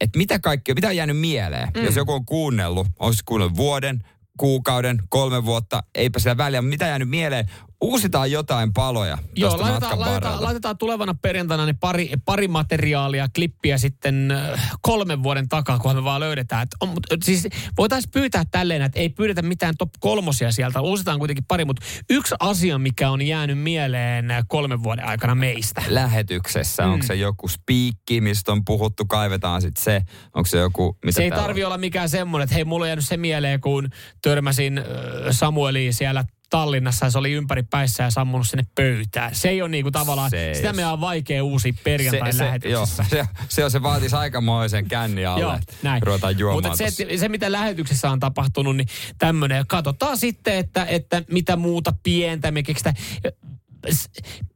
Speaker 3: et mitä kaikkea, mitä on jäänyt mieleen. Mm. Jos joku on kuunnellut, olisi kuunnellut vuoden, kuukauden, kolme vuotta, eipä siellä väliä, mitä jäänyt mieleen, uusitaan jotain paloja
Speaker 2: Joo, laitetaan, laitetaan, laitetaan tulevana perjantaina niin pari, pari materiaalia, klippiä sitten äh, kolmen vuoden takaa, kunhan me vaan löydetään. Et on, mut, siis voitaisiin pyytää tälleen, että ei pyydetä mitään top kolmosia sieltä, uusitaan kuitenkin pari, mutta yksi asia, mikä on jäänyt mieleen kolmen vuoden aikana meistä.
Speaker 3: Lähetyksessä,
Speaker 2: Mm.
Speaker 3: onko se joku spiikki, mistä on puhuttu, kaivetaan sitten se, onko se joku, mitä
Speaker 2: Se ei
Speaker 3: täällä on?
Speaker 2: tarvi olla mikään semmoinen, että hei, mulla on jäänyt se mieleen, kun törmäsin äh, Samueliin siellä Tallinnassa ja se oli ympäri päissä ja sammunut sinne pöytään. Se ei ole niinku tavallaan,
Speaker 3: Se-
Speaker 2: sitä meidän on vaikea uusi perjantai
Speaker 3: se,
Speaker 2: lähetyksessä.
Speaker 3: joo, se, se, on, se vaatisi aikamoisen känni alle,
Speaker 2: Joo, näin.
Speaker 3: ruvetaan juomaan
Speaker 2: Mutta se, että- se, mitä lähetyksessä on tapahtunut, niin tämmöinen. Katsotaan sitten, että, että mitä muuta pientä me keksitään.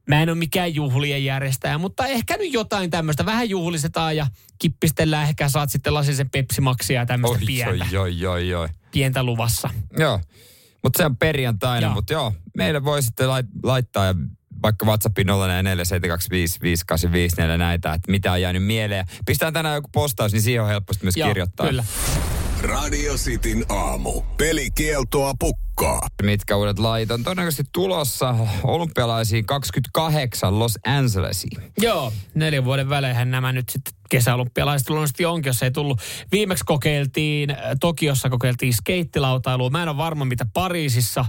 Speaker 2: Mä en ole mikään juhlien järjestäjä, mutta ehkä nyt jotain tämmöistä. Vähän juhlistetaan ja kippistellään. Ehkä saat sitten lasisen pepsimaksia ja tämmöistä
Speaker 3: Oi,
Speaker 2: pientä,
Speaker 3: oi, oi, oi, oi.
Speaker 2: pientä luvassa.
Speaker 3: Joo, mutta se on perjantaina, mutta joo, meille voi sitten lait, laittaa ja vaikka WhatsAppin 0472558554 näitä, että mitä on jäänyt mieleen. Pistään tänään joku postaus, niin siihen on helposti myös
Speaker 2: Joo,
Speaker 3: kirjoittaa.
Speaker 2: kyllä.
Speaker 1: Radio Cityn aamu. Pelikieltoa pukkaa.
Speaker 3: Mitkä uudet lait on todennäköisesti tulossa olympialaisiin 28 Los Angelesiin.
Speaker 2: Joo, neljän vuoden välein nämä nyt sitten kesäolympialaiset luonnollisesti onkin, jos ei tullut. Viimeksi kokeiltiin, äh, Tokiossa kokeiltiin skeittilautailua. Mä en ole varma, mitä Pariisissa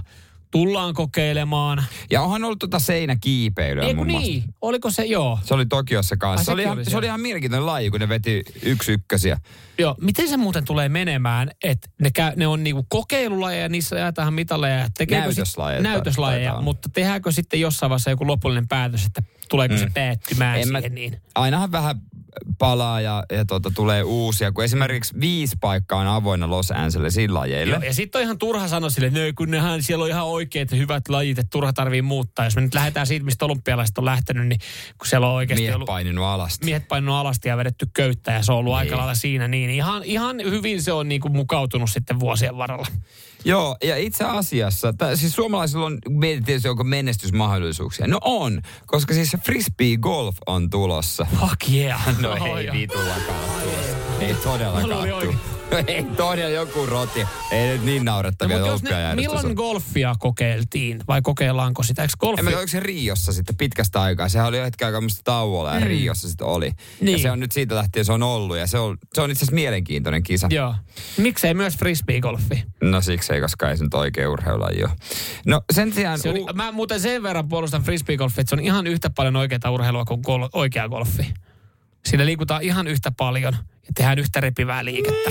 Speaker 2: tullaan kokeilemaan.
Speaker 3: Ja onhan ollut tota seinäkiipeilyä
Speaker 2: Ei
Speaker 3: muun
Speaker 2: kun
Speaker 3: muassa.
Speaker 2: niin, oliko se, joo.
Speaker 3: Se oli Tokiossa
Speaker 2: Ai,
Speaker 3: kanssa. Se oli, ihan,
Speaker 2: oli
Speaker 3: se oli ihan mielenkiintoinen laji, kun ne veti yksi ykkösiä.
Speaker 2: Joo, miten se muuten tulee menemään, että ne, käy, ne on niinku kokeilulajeja, niissä jaetaan mitalleja. Tekeekö sit-
Speaker 3: Näytöslajeja
Speaker 2: Näytöslajeja, mutta tehdäänkö sitten jossain vaiheessa joku lopullinen päätös, että tuleeko mm. se päättymään
Speaker 3: En mä-
Speaker 2: siihen niin?
Speaker 3: Ainahan vähän palaa ja, ja tuota, tulee uusia, kun esimerkiksi viisi paikkaa on avoinna Los Angelesin lajeille.
Speaker 2: Joo, ja sitten on ihan turha sanoa sille, että "No, kun nehän, siellä on ihan oikeat ja hyvät lajit, että turha tarvii muuttaa. Jos me nyt lähdetään siitä, mistä olympialaiset on lähtenyt, niin kun siellä on oikeasti
Speaker 3: Miehet
Speaker 2: ollut
Speaker 3: paininut alasti.
Speaker 2: miehet painunut alasti ja vedetty köyttä ja se on ollut
Speaker 3: Niin.
Speaker 2: aika lailla siinä, niin ihan, ihan hyvin se on niinku mukautunut sitten vuosien varrella.
Speaker 3: Joo, ja itse asiassa, tää, siis suomalaisilla on, tietysti onko menestysmahdollisuuksia. No on, koska siis frisbee golf on tulossa.
Speaker 2: Fuck yeah.
Speaker 3: No
Speaker 2: Oh,
Speaker 3: ei vitullakaan. Ei todellakaan Ei todella joku roti. Ei nyt niin naurettavia
Speaker 2: No, mutta jos ne, milloin golfia kokeiltiin vai kokeillaanko sitä? Eikö golfi?
Speaker 3: En mä tiedä, oliko se Riossa sitten pitkästä aikaa. Sehän oli jo hetken aikaa musta tauolla ja
Speaker 2: Mm.
Speaker 3: Riossa sitten oli.
Speaker 2: Niin.
Speaker 3: Ja se on nyt siitä lähtien se on ollut ja se on, se on itse asiassa mielenkiintoinen kisa.
Speaker 2: Joo. Miksei myös frisbee-golfi?
Speaker 3: No siksi ei, koska ei se nyt oikein urheilulaji ole. No sen sijaan...
Speaker 2: Se on,
Speaker 3: u-
Speaker 2: mä muuten sen verran puolustan frisbee-golfia, että se on ihan yhtä paljon oikeaa urheilua kuin gol, oikea golfi. Siinä liikutaan ihan yhtä paljon ja tehdään yhtä repivää liikettä.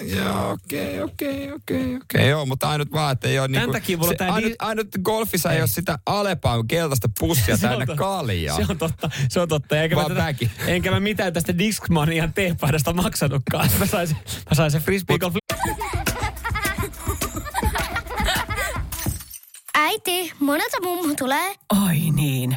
Speaker 3: Joo, okei, okei, okei, okei. Joo, mutta ainut vaan, että ei ole
Speaker 2: Tän
Speaker 3: niinku, se,
Speaker 2: tää
Speaker 3: ainut,
Speaker 2: di-
Speaker 3: ainut golfissa ei,
Speaker 2: Ei.
Speaker 3: ole sitä Alepaan keltaista pussia täynnä
Speaker 2: totta.
Speaker 3: kaljaa.
Speaker 2: Se on totta, se on totta. Eikä mä, tätä, enkä mä mitään tästä Discmanian teepaidasta maksanutkaan. Mä sain, se- mä sain se frisbee golf.
Speaker 10: Äiti, monelta mummu tulee?
Speaker 11: Oi niin.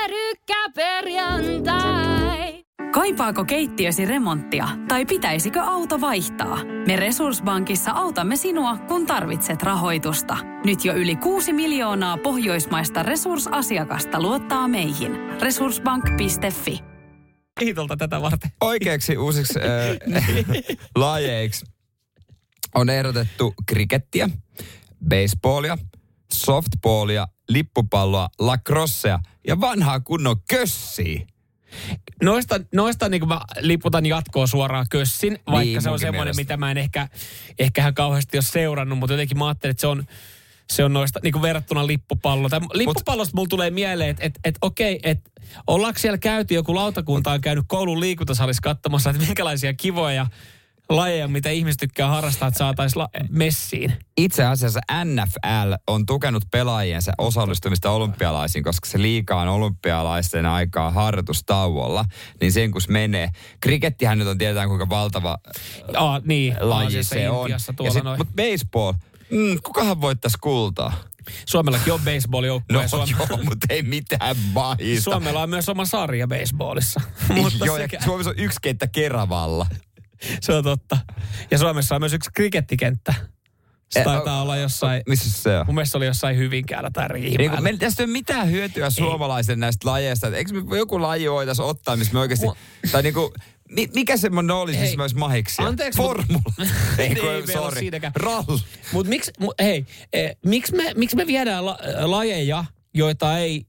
Speaker 12: Pyörykkäperjantai!
Speaker 13: Kaipaako keittiösi remonttia tai pitäisikö auto vaihtaa? Me Resurssbankissa autamme sinua, kun tarvitset rahoitusta. Nyt jo yli 6 miljoonaa pohjoismaista resursasiakasta luottaa meihin. Resurssbank.fi
Speaker 2: Kiitolta tätä varten.
Speaker 3: Oikeaksi uusiksi äh, lajeiksi on ehdotettu krikettiä, baseballia, softballia, lippupalloa, lacrossea ja vanhaa kunnon kössiä.
Speaker 2: Noista, noista niin mä liputan jatkoa suoraan kössin, vaikka
Speaker 3: Niin,
Speaker 2: se on semmoinen,
Speaker 3: mielestä.
Speaker 2: mitä mä en ehkä, ehkä hän kauheasti ole seurannut, mutta jotenkin mä ajattelin, että se on, se on noista niin kuin verrattuna lippupallo. Tai lippupallosta mulla tulee mieleen, että et, et, okei, että ollaanko siellä käyty, joku lautakunta on käynyt koulun liikuntasalissa katsomassa, että minkälaisia kivoja lajeja, mitä ihmiset tykkää harrastaa, että saataisiin la- messiin.
Speaker 3: Itse asiassa NFL on tukenut pelaajiensa osallistumista olympialaisiin, koska se liikaa on olympialaisten aikaa harjoitustauolla, niin sen kun se menee. Krikettihän nyt on tiedetään kuinka valtava
Speaker 2: Aa, niin,
Speaker 3: laji se on. Mutta baseball, mm, kukahan voittaisi kultaa?
Speaker 2: Suomellakin on baseball-joukkue.
Speaker 3: No
Speaker 2: ja Suome-
Speaker 3: joo, mutta ei mitään mahista.
Speaker 2: Suomella on myös oma sarja baseballissa. Mutta
Speaker 3: joo,
Speaker 2: sekä-
Speaker 3: Suomessa on yksi kenttä Keravalla.
Speaker 2: Se on totta. Ja Suomessa on myös yksi krikettikenttä. Se
Speaker 3: Eh,
Speaker 2: taitaa olla jossain...
Speaker 3: Missä se on?
Speaker 2: Mun mielestä se oli jossain Hyvinkäällä tai
Speaker 3: Niin
Speaker 2: Riihimäellä.
Speaker 3: kun meillä tästä ei ole mitään hyötyä suomalaisen näistä lajeista. Eikö me joku laji voitaisiin ottaa, missä me oikeasti... Tai niinku, mi, mikä semmoinen olisi, missä me olisi mahiksi?
Speaker 2: anteeksi, mut-
Speaker 3: Formula. ei,
Speaker 2: Ei
Speaker 3: kun,
Speaker 2: ole
Speaker 3: sorry.
Speaker 2: siinäkään.
Speaker 3: Rall.
Speaker 2: Mutta miksi, mu, hei, eh, miksi me, miksi me viedään la, lajeja, joita ei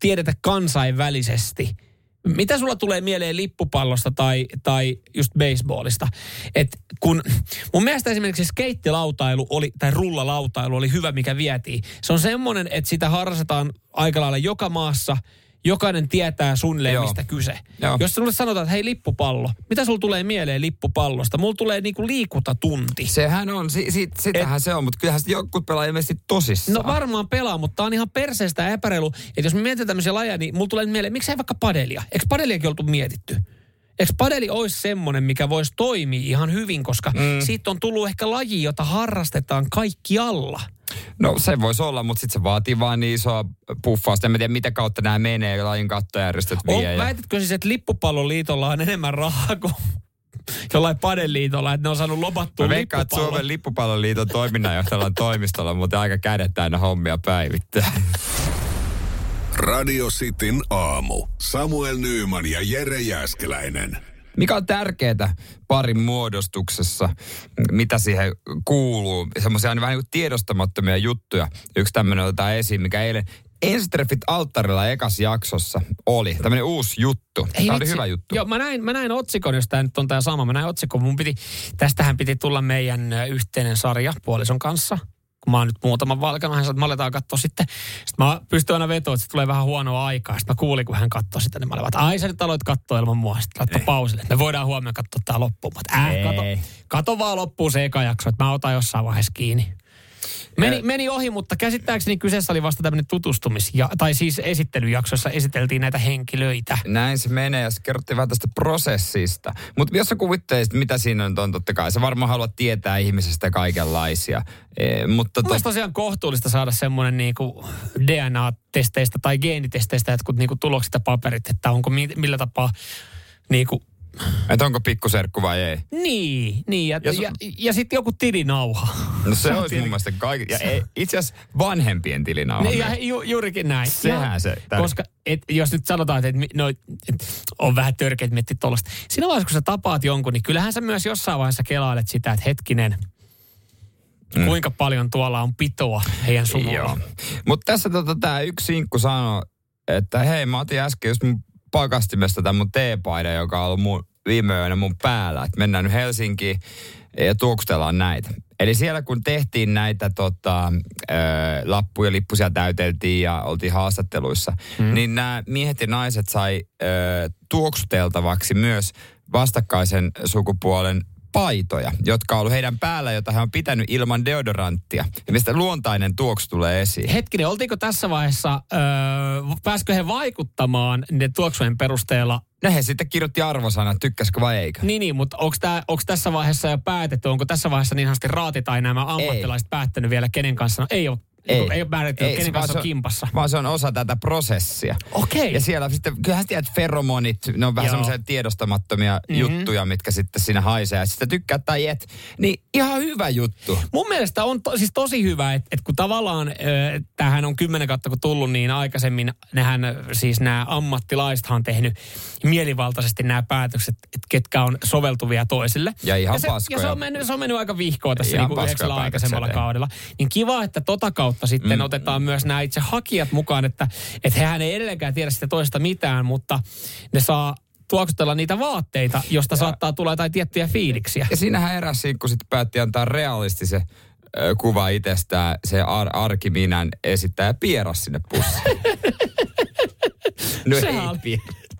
Speaker 2: tiedetä kansainvälisesti? Mitä sulla tulee mieleen lippupallosta tai, tai just baseballista? Et kun, mun mielestä esimerkiksi skeittilautailu oli, tai rullalautailu oli hyvä, mikä vietiin. Se on semmoinen, että sitä harrastetaan aika lailla joka maassa. Jokainen tietää suunnilleen,
Speaker 3: Joo.
Speaker 2: mistä kyse.
Speaker 3: Joo.
Speaker 2: Jos sinulle sanotaan, että hei lippupallo, mitä sulla tulee mieleen lippupallosta? Mulla tulee niinku liikuntatunti.
Speaker 3: Sehän on, si, si, sitähän se on, mutta kyllähän jotkut pelaa ilmeisesti tosissaan.
Speaker 2: No varmaan pelaa, mutta tää on ihan perseestä ja epäreilu. Että jos me mietitään tämmöisiä lajeja, niin mulla tulee mieleen, miksei vaikka padelia? Eikö padeliakin oltu mietitty? Eikö padeli olisi semmoinen, mikä voisi toimia ihan hyvin, koska mm. siitä on tullut ehkä laji, jota harrastetaan kaikkialla.
Speaker 3: No se voisi olla, mutta sitten se vaatii vaan niin isoa puffausta. En mä tiedä, mitä kautta nämä menee, lajin kattojärjestöt
Speaker 2: On,
Speaker 3: vie. ja-
Speaker 2: väitätkö siis, että lippupalloliitolla on enemmän rahaa kuin jollain padeliitolla, että ne on saanut lopattua
Speaker 3: Mä veikkaan, että? Suomen lippupalloliiton toiminnanjohtajalla toimistolla, mutta aika kädet täynnä hommia päivittää.
Speaker 1: Radio Cityn aamu. Samuel Nyyman ja Jere Jäskeläinen.
Speaker 3: Mikä on tärkeää parin muodostuksessa, mitä siihen kuuluu? Semmoisia vähän niin tiedostamattomia juttuja. Yksi tämmöinen otetaan esiin, mikä eilen Ensitreffit alttarilla ekas jaksossa oli. Tämmöinen uusi juttu. Tämä oli hyvä juttu.
Speaker 2: Joo, mä näin, mä näin otsikon, jos tämä nyt on tämä sama. Mä näin otsikon. Mun piti, tästähän piti tulla meidän yhteinen sarja puolison kanssa. Kun mä oon nyt muutaman valkannut, hän sanoi, että me aletaan katsoa sitten. Sitten mä pystyn aina vetoa, että se tulee vähän huonoa aikaa. Sitten mä kuulin, kun hän katsoi sitä, niin mä olin, että ai sä nyt aloit katsoa ilman mua. Sitten laittoi pausille. Me voidaan huomenna katsoa tää loppuun. Mä, äh, kato, kato vaan loppuun se eka jakso, että mä otan jossain vaiheessa kiinni. Meni, meni ohi, mutta käsittääkseni kyseessä oli vasta tämmöinen tutustumis- ja, tai siis esittelyjakso, jossa esiteltiin näitä henkilöitä.
Speaker 3: Näin se menee ja se kerrottiin vähän tästä prosessista. Mutta jos sä kuvittelisit, mitä siinä on, on totta kai. Sä varmaan haluat tietää ihmisestä kaikenlaisia. E, mutta to,
Speaker 2: tosiaan kohtuullista saada semmoinen niinku DNA-testeistä tai geenitesteistä jotkut niinku tulokset ja paperit, että onko mi- millä tapaa niinku,
Speaker 3: että onko pikkuserkku vai ei.
Speaker 2: niin, niin ja,
Speaker 3: Jos-
Speaker 2: ja, ja, ja sitten joku tilinauha.
Speaker 3: No se
Speaker 2: on
Speaker 3: olisi mun
Speaker 2: tietenkin-
Speaker 3: mielestä kaikki. Ja ei, itse asiassa vanhempien tilinauha.
Speaker 2: Niin, ja ju, juurikin näin.
Speaker 3: Sehän
Speaker 2: Ihan-
Speaker 3: se tär-
Speaker 2: Koska et, jos nyt sanotaan, että et, no, et, on vähän törkeät miettiä tuollaista. Siinä vaiheessa, kun sä tapaat jonkun, niin kyllähän sä myös jossain vaiheessa kelailet sitä, että hetkinen, mm. kuinka paljon tuolla on pitoa heidän suvulla.
Speaker 3: Joo. Mutta tässä tota, tämä yksi sinkku sanoi, että hei mä otin äsken just mun pakastimesta tämän mun teepaidan, joka on ollut mun, viime yönä mun päällä. Että mennään nyt Helsinkiin ja tuoksutellaan näitä. Eli siellä kun tehtiin näitä tota, ö, lappuja, lippusia täyteltiin ja oltiin haastatteluissa, mm. niin nämä miehet ja naiset sai ö, tuoksuteltavaksi myös vastakkaisen sukupuolen paitoja, jotka on ollut heidän päällä, jota he on pitänyt ilman deodoranttia. Ja mistä luontainen tuoksu tulee esiin.
Speaker 2: Hetkinen, oltiinko tässä vaiheessa, öö, pääskö he vaikuttamaan niiden tuoksujen perusteella?
Speaker 3: No he sitten kirjoitti arvosana, tykkäskö vai eikö.
Speaker 2: Niin, niin mutta onko tässä vaiheessa jo päätetty, onko tässä vaiheessa niin sanotusti raati tai nämä ammattilaiset päättänyt vielä, kenen kanssa? No, ei ole, ei, ei ole määritelty, kenen
Speaker 3: se-
Speaker 2: kanssa on kimpassa.
Speaker 3: Vaan se on osa tätä prosessia.
Speaker 2: Okei.
Speaker 3: Ja siellä sitten, kyllähän tiedät, feromonit, ne on vähän semmoisia tiedostamattomia
Speaker 2: Mhm.
Speaker 3: juttuja, mitkä sitten siinä haisee. Ja sitten tykkää tai et, niin ihan hyvä juttu.
Speaker 2: Mun mielestä on to, siis tosi hyvä, että, että kun tavallaan äh, tähän on kymmenen kautta kun tullut, niin aikaisemmin nehän siis nämä ammattilaisethan on tehnyt mielivaltaisesti nämä päätökset, että ketkä on soveltuvia toisille.
Speaker 3: Ja ihan
Speaker 2: ja se,
Speaker 3: paskoja.
Speaker 2: Ja se on mennyt, se on mennyt aika vihkoa tässä niin yhdeksällä
Speaker 3: päätöksiä
Speaker 2: aikaisemmalla kaudella. Niin kiva, että tota kautta sitten mm. otetaan myös nämä itse hakijat mukaan, että, että hehän ei edelleenkään tiedä sitä toista mitään, mutta ne saa tuokstella niitä vaatteita, josta saattaa tulla jotain tiettyjä fiiliksiä.
Speaker 3: Ja siinähän eräs sinkku sitten päätti antaa realistisen kuva itsestään, se ar- arkiminän esittää ja pieras sinne pussiin. no
Speaker 2: Sehän
Speaker 3: ei
Speaker 2: oli-
Speaker 3: pier-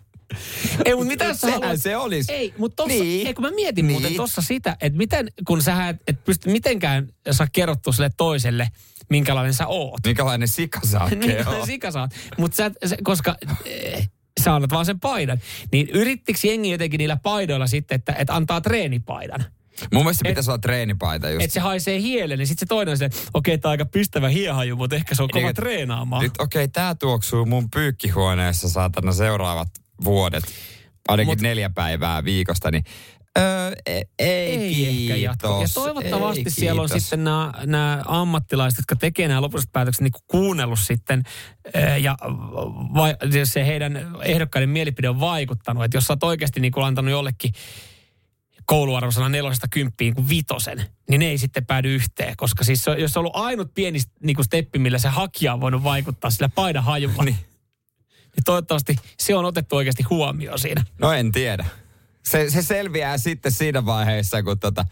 Speaker 2: Ei, mutta mitä sä
Speaker 3: Sehän
Speaker 2: haluat...
Speaker 3: se olisi.
Speaker 2: Ei, mutta tossa,
Speaker 3: Niin.
Speaker 2: ei, kun mä mietin
Speaker 3: Niin.
Speaker 2: muuten tossa sitä, että miten, kun sä et, et pysty mitenkään saa kerrottua sille toiselle, minkälainen sä oot.
Speaker 3: Minkälainen sika sä oot,
Speaker 2: Minkälainen sika sä oot. Mutta sä, et- se, koska eh, sä annat vaan sen paidan, niin yrittikö jengi jotenkin niillä paidoilla sitten, että, että antaa treenipaidan?
Speaker 3: Mun mielestä se pitäisi olla treenipaita just.
Speaker 2: Että se haisee hielle, niin sitten se toinen on se, okei, okay, tää on aika pistävä hiehaju, mutta ehkä se on kova
Speaker 3: Niin, et-
Speaker 2: treenaamaan.
Speaker 3: Nyt okei, okay, tää tuoksuu mun pyykkihuoneessa saatana seuraavat vuodet. Ainakin
Speaker 2: Mut-
Speaker 3: neljä päivää viikosta, niin Öö, ei, ei,
Speaker 2: ehkä jatko. Ja toivottavasti
Speaker 3: ei,
Speaker 2: siellä on
Speaker 3: kiitos.
Speaker 2: sitten nämä, nämä ammattilaiset, jotka tekee nämä lopulliset päätökset, niin kuunnellut sitten ja vai, se heidän ehdokkaiden mielipide on vaikuttanut. Että jos sä oot oikeasti niin kuin antanut jollekin kouluarvosana nelosesta kymppiin kuin vitosen, niin ne ei sitten päädy yhteen. Koska siis on, jos on ollut ainut pieni niin kuin steppi, millä se hakija on voinut vaikuttaa sillä paidan hajulla, niin. niin toivottavasti se on otettu oikeasti huomioon siinä.
Speaker 3: No en tiedä. Se, se selviää sitten siinä vaiheessa, kun tota,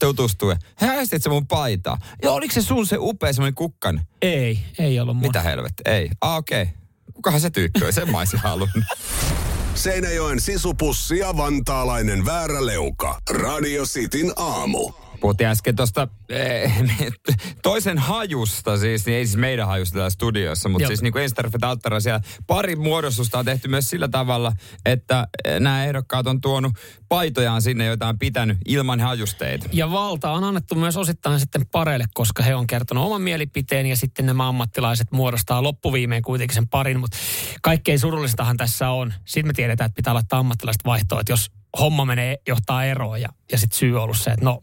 Speaker 3: tutustuu. ja, Hei, aistit se mun paitaa? Joo, oliko se sun se upea semmoinen kukkan?
Speaker 2: Ei, ei ollut mun.
Speaker 3: Mitä helvettiä? Ei. Ah, okei. Okay. Kukahan se tyyppi? Sen mä olisin halunnut.
Speaker 1: Seinäjoen sisupussi ja vantaalainen vääräleuka. Radio Cityn aamu.
Speaker 3: Puhuttiin äsken tuosta eh, toisen hajusta, siis niin ei siis meidän hajusta täällä studiossa, mutta
Speaker 2: Joo.
Speaker 3: siis niin kuin Ensterfet Alttara siellä pari muodostusta on tehty myös sillä tavalla, että eh, nämä ehdokkaat on tuonut paitojaan sinne, joita on pitänyt ilman hajusteita.
Speaker 2: Ja valta on annettu myös osittain sitten pareille, koska he on kertonut oman mielipiteen ja sitten nämä ammattilaiset muodostaa loppuviimeen kuitenkin sen parin. Mutta kaikkein surullistahan tässä on, sitten me tiedetään, että pitää laittaa ammattilaiset vaihtoon, että jos homma menee johtaa eroon ja, ja sitten syy on ollut se, että no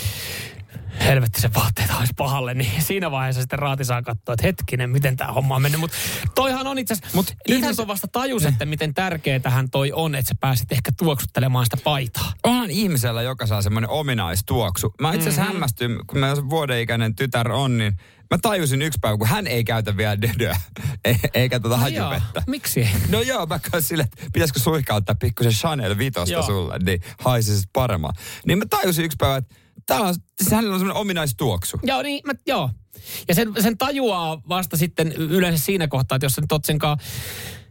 Speaker 2: helvetti se vaatteet olisi pahalle, niin siinä vaiheessa sitten raati saa katsoa, että hetkinen, miten tämä homma on mennyt. Mutta toihan on itse asiassa, mutta se on vasta tajus, että miten tärkeä tähän toi on, että sä pääsit ehkä tuoksuttelemaan sitä paitaa.
Speaker 3: Onhan ihmisellä, joka saa semmoinen ominaistuoksu. Mä itse asiassa
Speaker 2: Mhm.
Speaker 3: mm-hmm. hämmästyin, kun meidän vuodeikäinen tytär on, niin mä tajusin yksi päivä, kun hän ei käytä vielä dedyä, e- eikä tuota
Speaker 2: jaa,
Speaker 3: hajuvettä.
Speaker 2: Miksi ei?
Speaker 3: No joo, mä sille, että pitäisikö suihkauttaa pikkusen Chanel vitosta
Speaker 2: Joo.
Speaker 3: sulle, niin haisisi paremmin. Niin mä tajusin yksi päivä, että tää on, siis hänellä on semmoinen ominaistuoksu.
Speaker 2: Joo, niin, mä, joo. Ja sen, sen tajuaa vasta sitten yleensä siinä kohtaa, että jos sen totsenkaan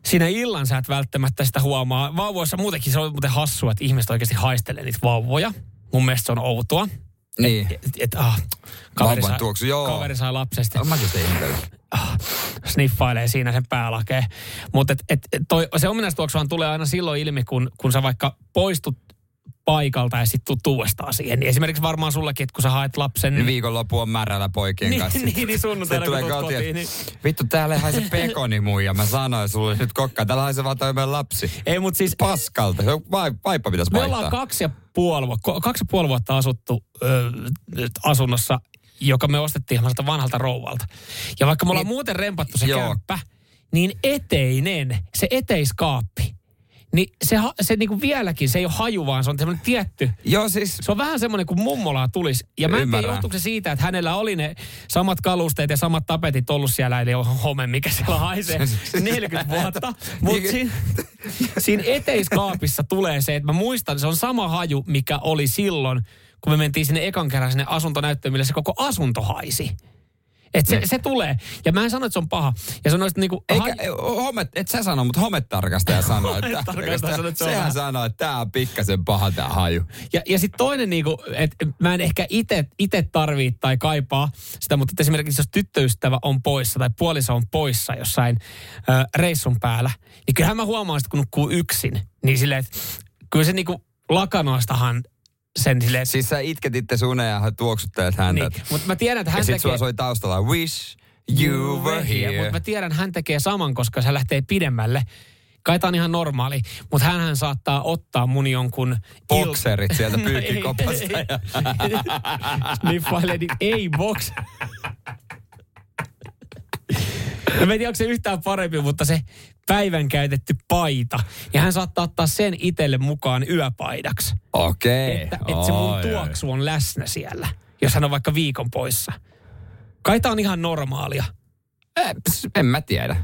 Speaker 2: siinä illan sä et välttämättä sitä huomaa. Vauvoissa muutenkin se on muuten hassua, että ihmiset oikeasti haistelee niitä vauvoja. Mun mielestä se on outoa.
Speaker 3: Niin.
Speaker 2: Et, et, ah, kaveri, sai,
Speaker 3: tuoksu, joo.
Speaker 2: kaveri sai lapsesta.
Speaker 3: Mäkin sitä ihmetellä.
Speaker 2: ah, sniffailee siinä sen päälakeen. Mutta et, et, et toi, se ominaistuoksuhan tulee aina silloin ilmi, kun, kun sä vaikka poistut paikalta ja sitten tuut uudestaan siihen. Niin esimerkiksi varmaan sullakin, että kun sä haet lapsen...
Speaker 3: Niin viikonloppu on märällä poikien
Speaker 2: Niin,
Speaker 3: kanssa.
Speaker 2: niin, niin sunnuntaina,
Speaker 3: Se tulee
Speaker 2: kun
Speaker 3: kotiin,
Speaker 2: kotiin, niin-
Speaker 3: Vittu, täällä ei haise pekoni muija. Mä sanoin sulle nyt kokkaan. Täällä haisee vaan toi meidän lapsi.
Speaker 2: Ei, mutta siis...
Speaker 3: Paskalta. Vaippa pitäisi
Speaker 2: Me
Speaker 3: vaihtaa.
Speaker 2: ollaan kaksi ja puoli, kaksi ja puoli vuotta asuttu ö, asunnossa, joka me ostettiin vanhalta rouvalta. Ja vaikka me ollaan muuten rempattu se
Speaker 3: Niin, Joo.
Speaker 2: kämppä, niin eteinen, se eteiskaappi, niin se, ha- se niinku vieläkin, se ei ole haju, vaan se on semmoinen tietty.
Speaker 3: Joo, siis...
Speaker 2: Se on vähän semmoinen kuin mummolaa tulisi. Ja mä en tiedä, johtuuko se siitä, että hänellä oli ne samat kalusteet ja samat tapetit ollut siellä, eli on home, mikä siellä haisee 40 vuotta. Mutta
Speaker 3: Niin.
Speaker 2: siinä, siinä eteiskaapissa tulee se, että mä muistan, se on sama haju, mikä oli silloin, kun me mentiin sinne ekan kerran sinne asuntonäyttöön, millä se koko asunto haisi. Et se, se tulee. Ja mä en sano, että se on paha. Ja se on niinku...
Speaker 3: Eikä, homet, et sä sano, mutta hometarkastaja sanoo, että,
Speaker 2: Hometarkastaja sanoo, että se
Speaker 3: sehän sanoo, että tää on pikkasen paha tää haju.
Speaker 2: Ja, ja sitten toinen, niinku, että mä en ehkä itse tarvii tai kaipaa sitä, mutta esimerkiksi jos tyttöystävä on poissa tai puoliso on poissa jossain ö, reissun päällä, niin kyllähän mä huomaan, että kun nukkuu yksin, niin silleen, että kyllä se niinku lakanoistahan sen silleen...
Speaker 3: Siis sä itket itse unea ja tuoksuttelet häntä.
Speaker 2: Niin, mutta mä tiedän, että hän
Speaker 3: ja sit
Speaker 2: tekee...
Speaker 3: sulla soi taustalla, wish you were here.
Speaker 2: Mutta mä tiedän, hän tekee saman, koska se lähtee pidemmälle. Kai tää on ihan normaali, mutta hän saattaa ottaa mun jonkun...
Speaker 3: Bokserit sieltä
Speaker 2: No ei,
Speaker 3: pyykkikopasta.
Speaker 2: Sniffaile, niin ei. No mä en tiedä, onko se yhtään parempi, mutta se päivän käytetty paita. Ja hän saattaa ottaa sen itselle mukaan yöpaidaksi.
Speaker 3: Okei.
Speaker 2: Että, että se mun tuoksu on läsnä siellä, jos hän on vaikka viikon poissa. Kai tää on ihan normaalia.
Speaker 3: Eh, En mä tiedä.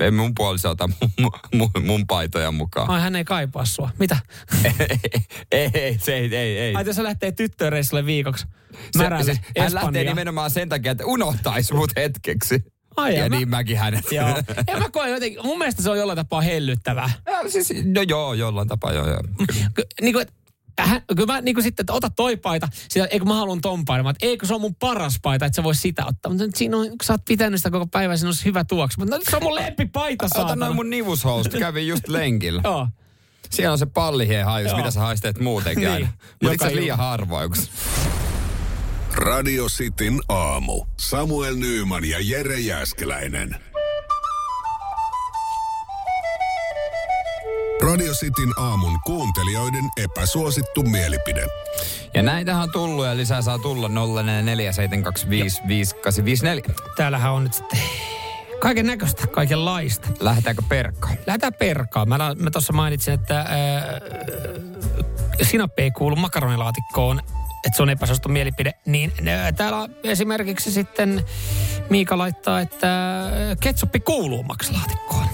Speaker 3: Ei- mun puoliso ota mun, mun, mun paitoja mukaan.
Speaker 2: Ai hän ei kaipaa sua. Mitä?
Speaker 3: ei, ei, se ei, ei, ei.
Speaker 2: Ai jos se lähtee tyttöreissulle viikoksi
Speaker 3: Se- siis hän lähtee nimenomaan sen takia, että unohtaisi mut hetkeksi.
Speaker 2: Ai,
Speaker 3: ja
Speaker 2: mä-
Speaker 3: niin mäkin hänet.
Speaker 2: Joo. Ja mä koen jotenkin, mun mielestä se on jollain tapaa hellyttävää.
Speaker 3: Ja, siis, no joo, jollain tapaa joo. joo.
Speaker 2: Niin kuin, hän, kyllä mä niin kuin sitten, että ota toi paita, sitä, eikö mä haluan ton paidan, Mä, että eikö se on mun paras paita, että sä vois sitä ottaa. Mutta nyt siinä on, kun sä oot pitänyt sitä koko päivän, siinä olisi hyvä tuoksu. Mutta nyt se on mun lempipaita,
Speaker 3: Ota
Speaker 2: saatana.
Speaker 3: noin mun nivushousut, kävin just lenkillä.
Speaker 2: Joo.
Speaker 3: Siellä on se pallihien hajus, mitä sä haisteet muutenkin
Speaker 2: Niin.
Speaker 3: aina. Mutta itse liian harvoin.
Speaker 1: Radio Cityn aamu. Samuel Nyyman ja Jere Jäskeläinen. Radio Cityn aamun kuuntelijoiden epäsuosittu mielipide.
Speaker 3: Ja näitähän on tullut ja lisää saa tulla 0447255854.
Speaker 2: Täällähän on nyt sitten kaiken näköistä, kaikenlaista.
Speaker 3: Lähdetäänkö perkkaan?
Speaker 2: Lähdetään perkaan. Mä, mä tuossa mainitsin, että äh, sinappi ei kuulu makaronilaatikkoon, että se on epäsuosittu mielipide. Niin täällä esimerkiksi sitten Miika laittaa, että ketsuppi kuuluu maksalaatikkoon.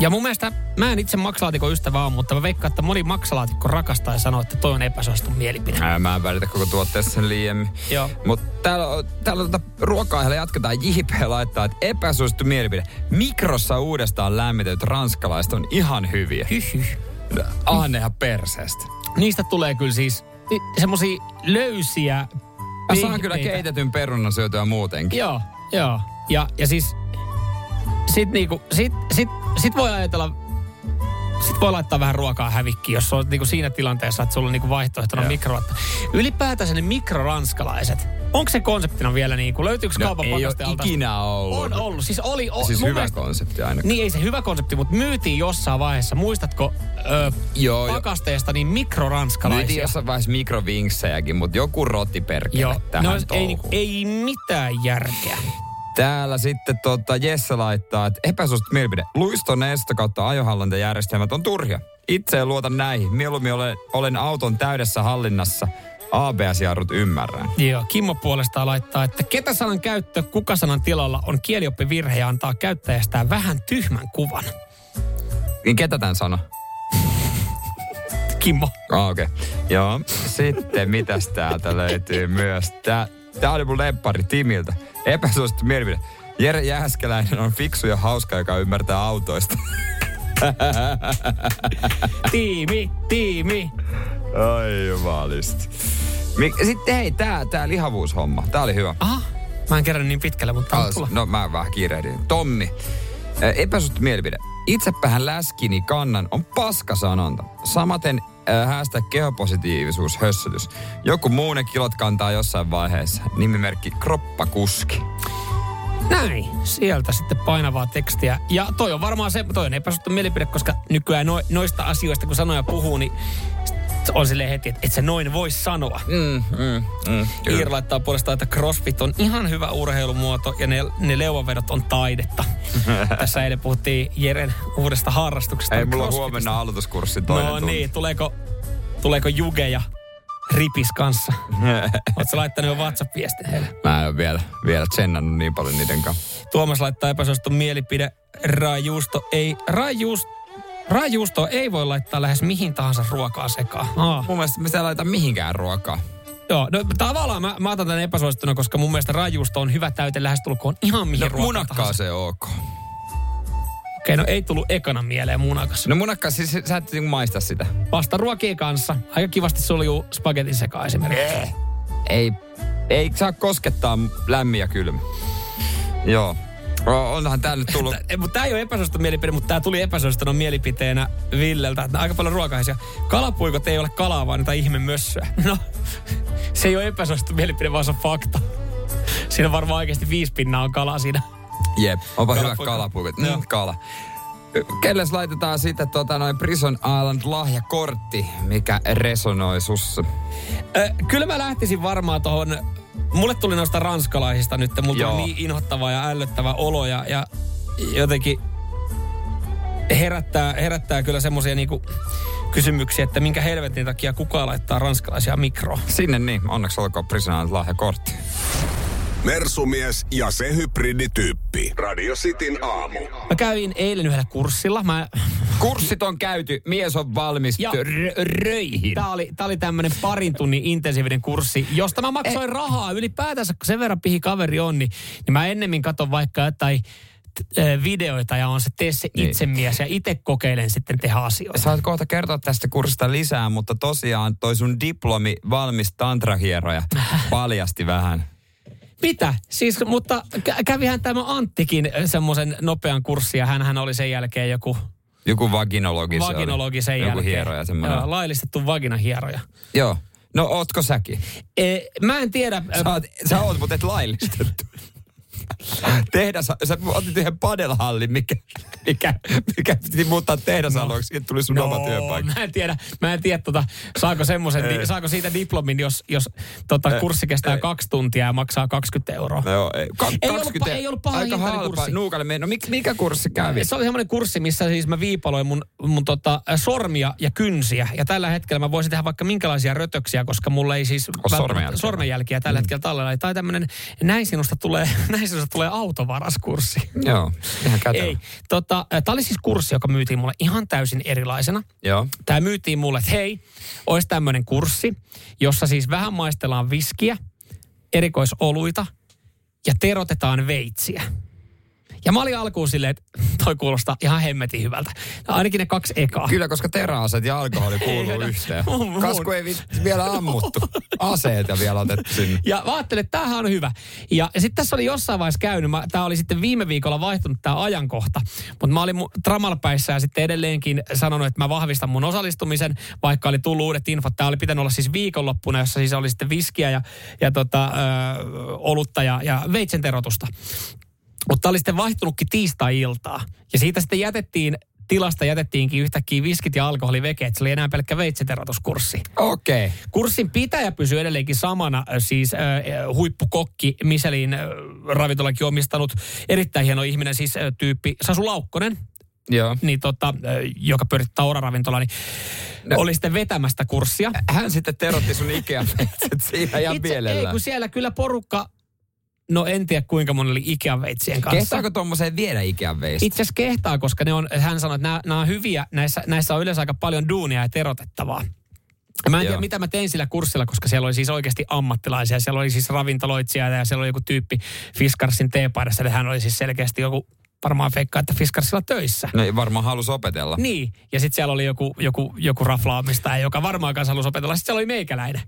Speaker 2: Ja mun mielestä, mä en itse maksalaatikon ystävä ole, mutta mä veikkaan, että moni maksalaatikko rakastaa ja sanoo, että toi on epäsuosittu mielipide.
Speaker 3: Ää, Mä en välitä koko tuotteessa sen liiemmin.
Speaker 2: Joo.
Speaker 3: Mutta täällä, täällä on tota ruoka jatketaan. JP laittaa, että epäsuosittu mielipide. Mikrossa uudestaan lämmitetyt ranskalaiset on ihan hyviä.
Speaker 2: Hyhy.
Speaker 3: Ah, ne ihan perseestä.
Speaker 2: Niistä tulee kyllä siis semmosia löysiä
Speaker 3: Mä saan kyllä keitetyn perunan syötyä muutenkin.
Speaker 2: Joo, joo. Ja, ja siis sit niinku, sit, sit, sit voi ajatella, sit voi laittaa vähän ruokaa hävikkiin, jos on niinku siinä tilanteessa, että sulla on niinku vaihtoehtona mikro. Ylipäätänsä ne mikroranskalaiset, onko se konseptina vielä niinku, löytyykö
Speaker 3: No,
Speaker 2: kaupan
Speaker 3: ei ole ikinä ollut.
Speaker 2: On ollut, siis oli. O,
Speaker 3: Siis hyvä
Speaker 2: mielestä-
Speaker 3: konsepti ainakin.
Speaker 2: Niin ei se hyvä konsepti, mutta myytiin jossain vaiheessa, muistatko ö,
Speaker 3: Joo, jo-
Speaker 2: pakasteesta, niin
Speaker 3: Myytiin
Speaker 2: mikroranskalaisia.
Speaker 3: jossain vaiheessa mikrovinksejäkin, mutta joku rotti perkele
Speaker 2: Joo,
Speaker 3: tähän
Speaker 2: no, ei, niinku, ei mitään järkeä.
Speaker 3: Täällä sitten tota Jesse laittaa, että epäsuosittu mielipide. Luiston esto kautta ajohallintajärjestelmät on turhia. Itse en luota näihin. Mieluummin olen, olen auton täydessä hallinnassa. ABS-jarrut ymmärrän.
Speaker 2: Joo, Kimmo puolestaan laittaa, että ketä sanan käyttö kuka sanan tilalla on kielioppivirhe ja antaa käyttäjästään vähän tyhmän kuvan.
Speaker 3: Niin ketä tämän sano?
Speaker 2: Kimmo.
Speaker 3: Ah, okei. Okay. Joo. Sitten mitäs täältä löytyy myös? Tää, tää oli mun leppari Timiltä. Epäsuosittu mielipide. Jere Jääskeläinen on fiksu ja hauska, joka ymmärtää autoista.
Speaker 2: Tiimi, tiimi.
Speaker 3: Ai jumalista. Mik- Sitten hei, tää, tää lihavuushomma. Tää oli hyvä.
Speaker 2: Aha, mä en kerran niin pitkälle, mutta tulla.
Speaker 3: No mä vähän kiirehdin. Tommi. Epäsuosittu mielipide. Itsepähän läskini kannan on paskasanonta. Samaten äh, hashtag kehopositiivisuus hössötys. Joku muu ne kilot kantaa jossain vaiheessa. Nimimerkki kroppakuski.
Speaker 2: Näin, sieltä sitten painavaa tekstiä. Ja toi on varmaan se, toi on epäsuosittu mielipide, koska nykyään no, noista asioista, kun sanoja puhuu, niin on silleen heti, että et se noin voi sanoa.
Speaker 3: Mm, mm, mm,
Speaker 2: Iir laittaa puolestaan, että crossfit on ihan hyvä urheilumuoto ja ne, ne leuavedot on taidetta. Tässä eilen puhuttiin Jeren uudesta harrastuksesta.
Speaker 3: Ei mulla on huomenna aloituskurssi toinen
Speaker 2: No
Speaker 3: tunti.
Speaker 2: niin, tuleeko, tuleeko Juge ja Ripis kanssa? Oletko laittanut jo WhatsApp-viestin heille?
Speaker 3: Mä en ole vielä, vielä tsennannut niin paljon niiden kanssa.
Speaker 2: Tuomas laittaa epäsuosittu mielipide. Raajuusto ei, raajuusto, raajuusto ei voi laittaa lähes mihin tahansa ruokaa sekaan. Aa.
Speaker 3: Mun mielestä me sitä laita mihinkään ruokaa.
Speaker 2: Joo, no tavallaan mä, mä otan tämän epäsuosittuna, koska mun mielestä raajuusto on hyvä täyte lähestulkoon ihan mihin
Speaker 3: No,
Speaker 2: ruokaan
Speaker 3: munakkaa
Speaker 2: tahansa.
Speaker 3: se ok.
Speaker 2: Okei, no ei tullut ekana mieleen munakas.
Speaker 3: No munakkaa, siis sä et niinku maista sitä.
Speaker 2: Vasta ruokien kanssa. Aika kivasti suljuu spagetin sekaan esimerkiksi.
Speaker 3: Ei, ei saa koskettaa lämmin ja kylmä. Joo. O- Onhan tää nyt tullut...
Speaker 2: Ei, mutta tämä ei ole epäsuosittu mielipide, mutta tämä tuli epäsuosittunut mielipiteenä Villeltä. Että aika paljon ruokaisia. Kalapuikot ei ole kalaa, vaan niitä ihme mössöä. No, se ei ole epäsuosittu mielipide, vaan se on fakta. Siinä on varmaan oikeasti viisi pinnaa on kalaa siinä.
Speaker 3: Jep, onpa hyvä
Speaker 2: Kalapuikot.
Speaker 3: Mm, kala. Kelles laitetaan sitten tota, noin Prison Island lahjakortti, mikä resonoi sussa?
Speaker 2: Ö, kyllä mä lähtisin varmaan tuohon... Mulle tuli noista ranskalaisista nyt, mulla
Speaker 3: Joo.
Speaker 2: tuli niin inhottava ja ällöttävä olo ja, ja jotenkin herättää, herättää kyllä semmoisia niinku kysymyksiä, että minkä helvetin takia kukaan laittaa ranskalaisia mikroon.
Speaker 3: Sinne niin, onneksi olkoon Prison Island lahjakortti.
Speaker 14: Mersumies ja se hybridityyppi. Radio Cityn aamu.
Speaker 2: Mä kävin eilen yhdellä kurssilla. Mä,
Speaker 3: Kurssit on käyty, mies on valmis
Speaker 2: Ja-
Speaker 3: rö- röihin.
Speaker 2: tää oli, tää oli tämmönen parin tunnin intensiivinen kurssi, josta mä maksoin
Speaker 3: Eh.
Speaker 2: rahaa ylipäätänsä, kun sen verran pihi kaveri on, niin, niin mä ennemmin katon vaikka jotain ö, videoita ja on se tee se
Speaker 3: Niin.
Speaker 2: itsemies ja itse kokeilen sitten tehdä asioita.
Speaker 3: Saat kohta kertoa tästä kurssista lisää, mutta tosiaan toi sun diplomi valmis tantrahieroja paljasti vähän.
Speaker 2: Mitä? Siis, mutta kä- kävihän tämä Anttikin semmoisen nopean kurssin ja hän oli sen jälkeen joku
Speaker 3: Joku vaginologi
Speaker 2: vaginologi sen
Speaker 3: Joku
Speaker 2: jälkeen.
Speaker 3: hieroja semmoinen.
Speaker 2: Joo, laillistettu vaginahieroja.
Speaker 3: Joo. No ootko säkin?
Speaker 2: E, mä en tiedä.
Speaker 3: Sä oot, sä oot mutta et laillistettu. Tehdas, sä otit yhden padelhallin, mikä, mikä, mikä piti muuttaa tehdasalueeksi, siitä tuli sun oma työpaikka.
Speaker 2: Mä en tiedä, mä en tiedä tota, saako, semmosen, di, saako siitä diplomin, jos, jos tota, kurssi kestää
Speaker 3: Ei.
Speaker 2: kaksi tuntia ja maksaa 20 euroa.
Speaker 3: No joo, ei, ka-
Speaker 2: Ei ollut
Speaker 3: 20,
Speaker 2: pa- ei ollut paha
Speaker 3: Aika halpa,
Speaker 2: kurssi.
Speaker 3: nuukalle meni. No mik, mikä kurssi kävi?
Speaker 2: Se oli semmoinen kurssi, missä siis mä viipaloin mun, mun tota, sormia ja kynsiä. Ja tällä hetkellä mä voisin tehdä vaikka minkälaisia rötöksiä, koska mulla ei siis
Speaker 3: sormenjälkiä.
Speaker 2: sormenjälkiä tällä hetkellä tallella. Tai tämmöinen, näin sinusta tulee, näin sinusta tulee autovaraskurssi.
Speaker 3: Joo, ihan kätevä.
Speaker 2: Ei. Tota, tämä oli siis kurssi, joka myytiin mulle ihan täysin erilaisena.
Speaker 3: Joo.
Speaker 2: Tämä myytiin mulle, että hei, olisi tämmöinen kurssi, jossa siis vähän maistellaan viskiä, erikoisoluita ja terotetaan veitsiä. Ja mä olin alkuun silleen, että toi kuulostaa ihan hemmetin hyvältä. No, ainakin ne kaksi ekaa.
Speaker 3: Kyllä, koska teräaseet ja alkoholi kuuluu
Speaker 2: no,
Speaker 3: yhteen.
Speaker 2: mun- mun-
Speaker 3: Kas kun ei vit- vielä ammuttu. Aseet ja vielä otettu sinne.
Speaker 2: Ja mä ajattelin, että tämähän on hyvä. Ja, ja sitten tässä oli jossain vaiheessa käynyt, tämä oli sitten viime viikolla vaihtunut tämä ajankohta, mutta mä olin Tramalpäissä ja sitten edelleenkin sanonut, että mä vahvistan mun osallistumisen, vaikka oli tullut uudet infot. Tämä oli pitänyt olla siis viikonloppuna, jossa siis oli sitten viskiä ja, ja tota, ö, olutta ja, ja veitsenterotusta. Mutta oli sitten vaihtunutkin tiistai-iltaa. Ja siitä sitten jätettiin, tilasta jätettiinkin yhtäkkiä viskit ja alkoholi veke, että se oli enää pelkkä veitsenterotuskurssi.
Speaker 3: Okei. Okay.
Speaker 2: Kurssin pitäjä pysyy edelleenkin samana, siis äh, huippukokki Michelin äh, ravintolakin omistanut erittäin hieno ihminen, siis äh, tyyppi Sasu Laukkonen,
Speaker 3: Joo.
Speaker 2: niin tota, äh, joka pyörittää Taura-ravintola, niin
Speaker 3: No.
Speaker 2: oli sitten vetämästä kurssia.
Speaker 3: Hän sitten terotti sun ikea siinä ihan
Speaker 2: Itse, ei,
Speaker 3: mielellään.
Speaker 2: kun siellä kyllä porukka, no en tiedä kuinka moni oli Ikean-veitsien kanssa.
Speaker 3: Kehtaako tuommoiseen viedä Ikean veistä?
Speaker 2: Itse asiassa kehtaa, koska ne on, hän sanoi, että nämä, nämä on hyviä, näissä, näissä on yleensä aika paljon duunia ja terotettavaa. Ja Mä en tiedä,
Speaker 3: Joo.
Speaker 2: mitä mä tein sillä kurssilla, koska siellä oli siis oikeasti ammattilaisia. Siellä oli siis ravintoloitsija ja siellä oli joku tyyppi Fiskarsin teepaidassa. Hän oli siis selkeästi joku, varmaan feikkaa, että Fiskarsilla töissä.
Speaker 3: No ei varmaan halus opetella.
Speaker 2: Niin, ja sitten siellä oli joku, joku, joku raflaamistaja, joka varmaan kanssa halusi opetella. Sitten siellä oli meikäläinen,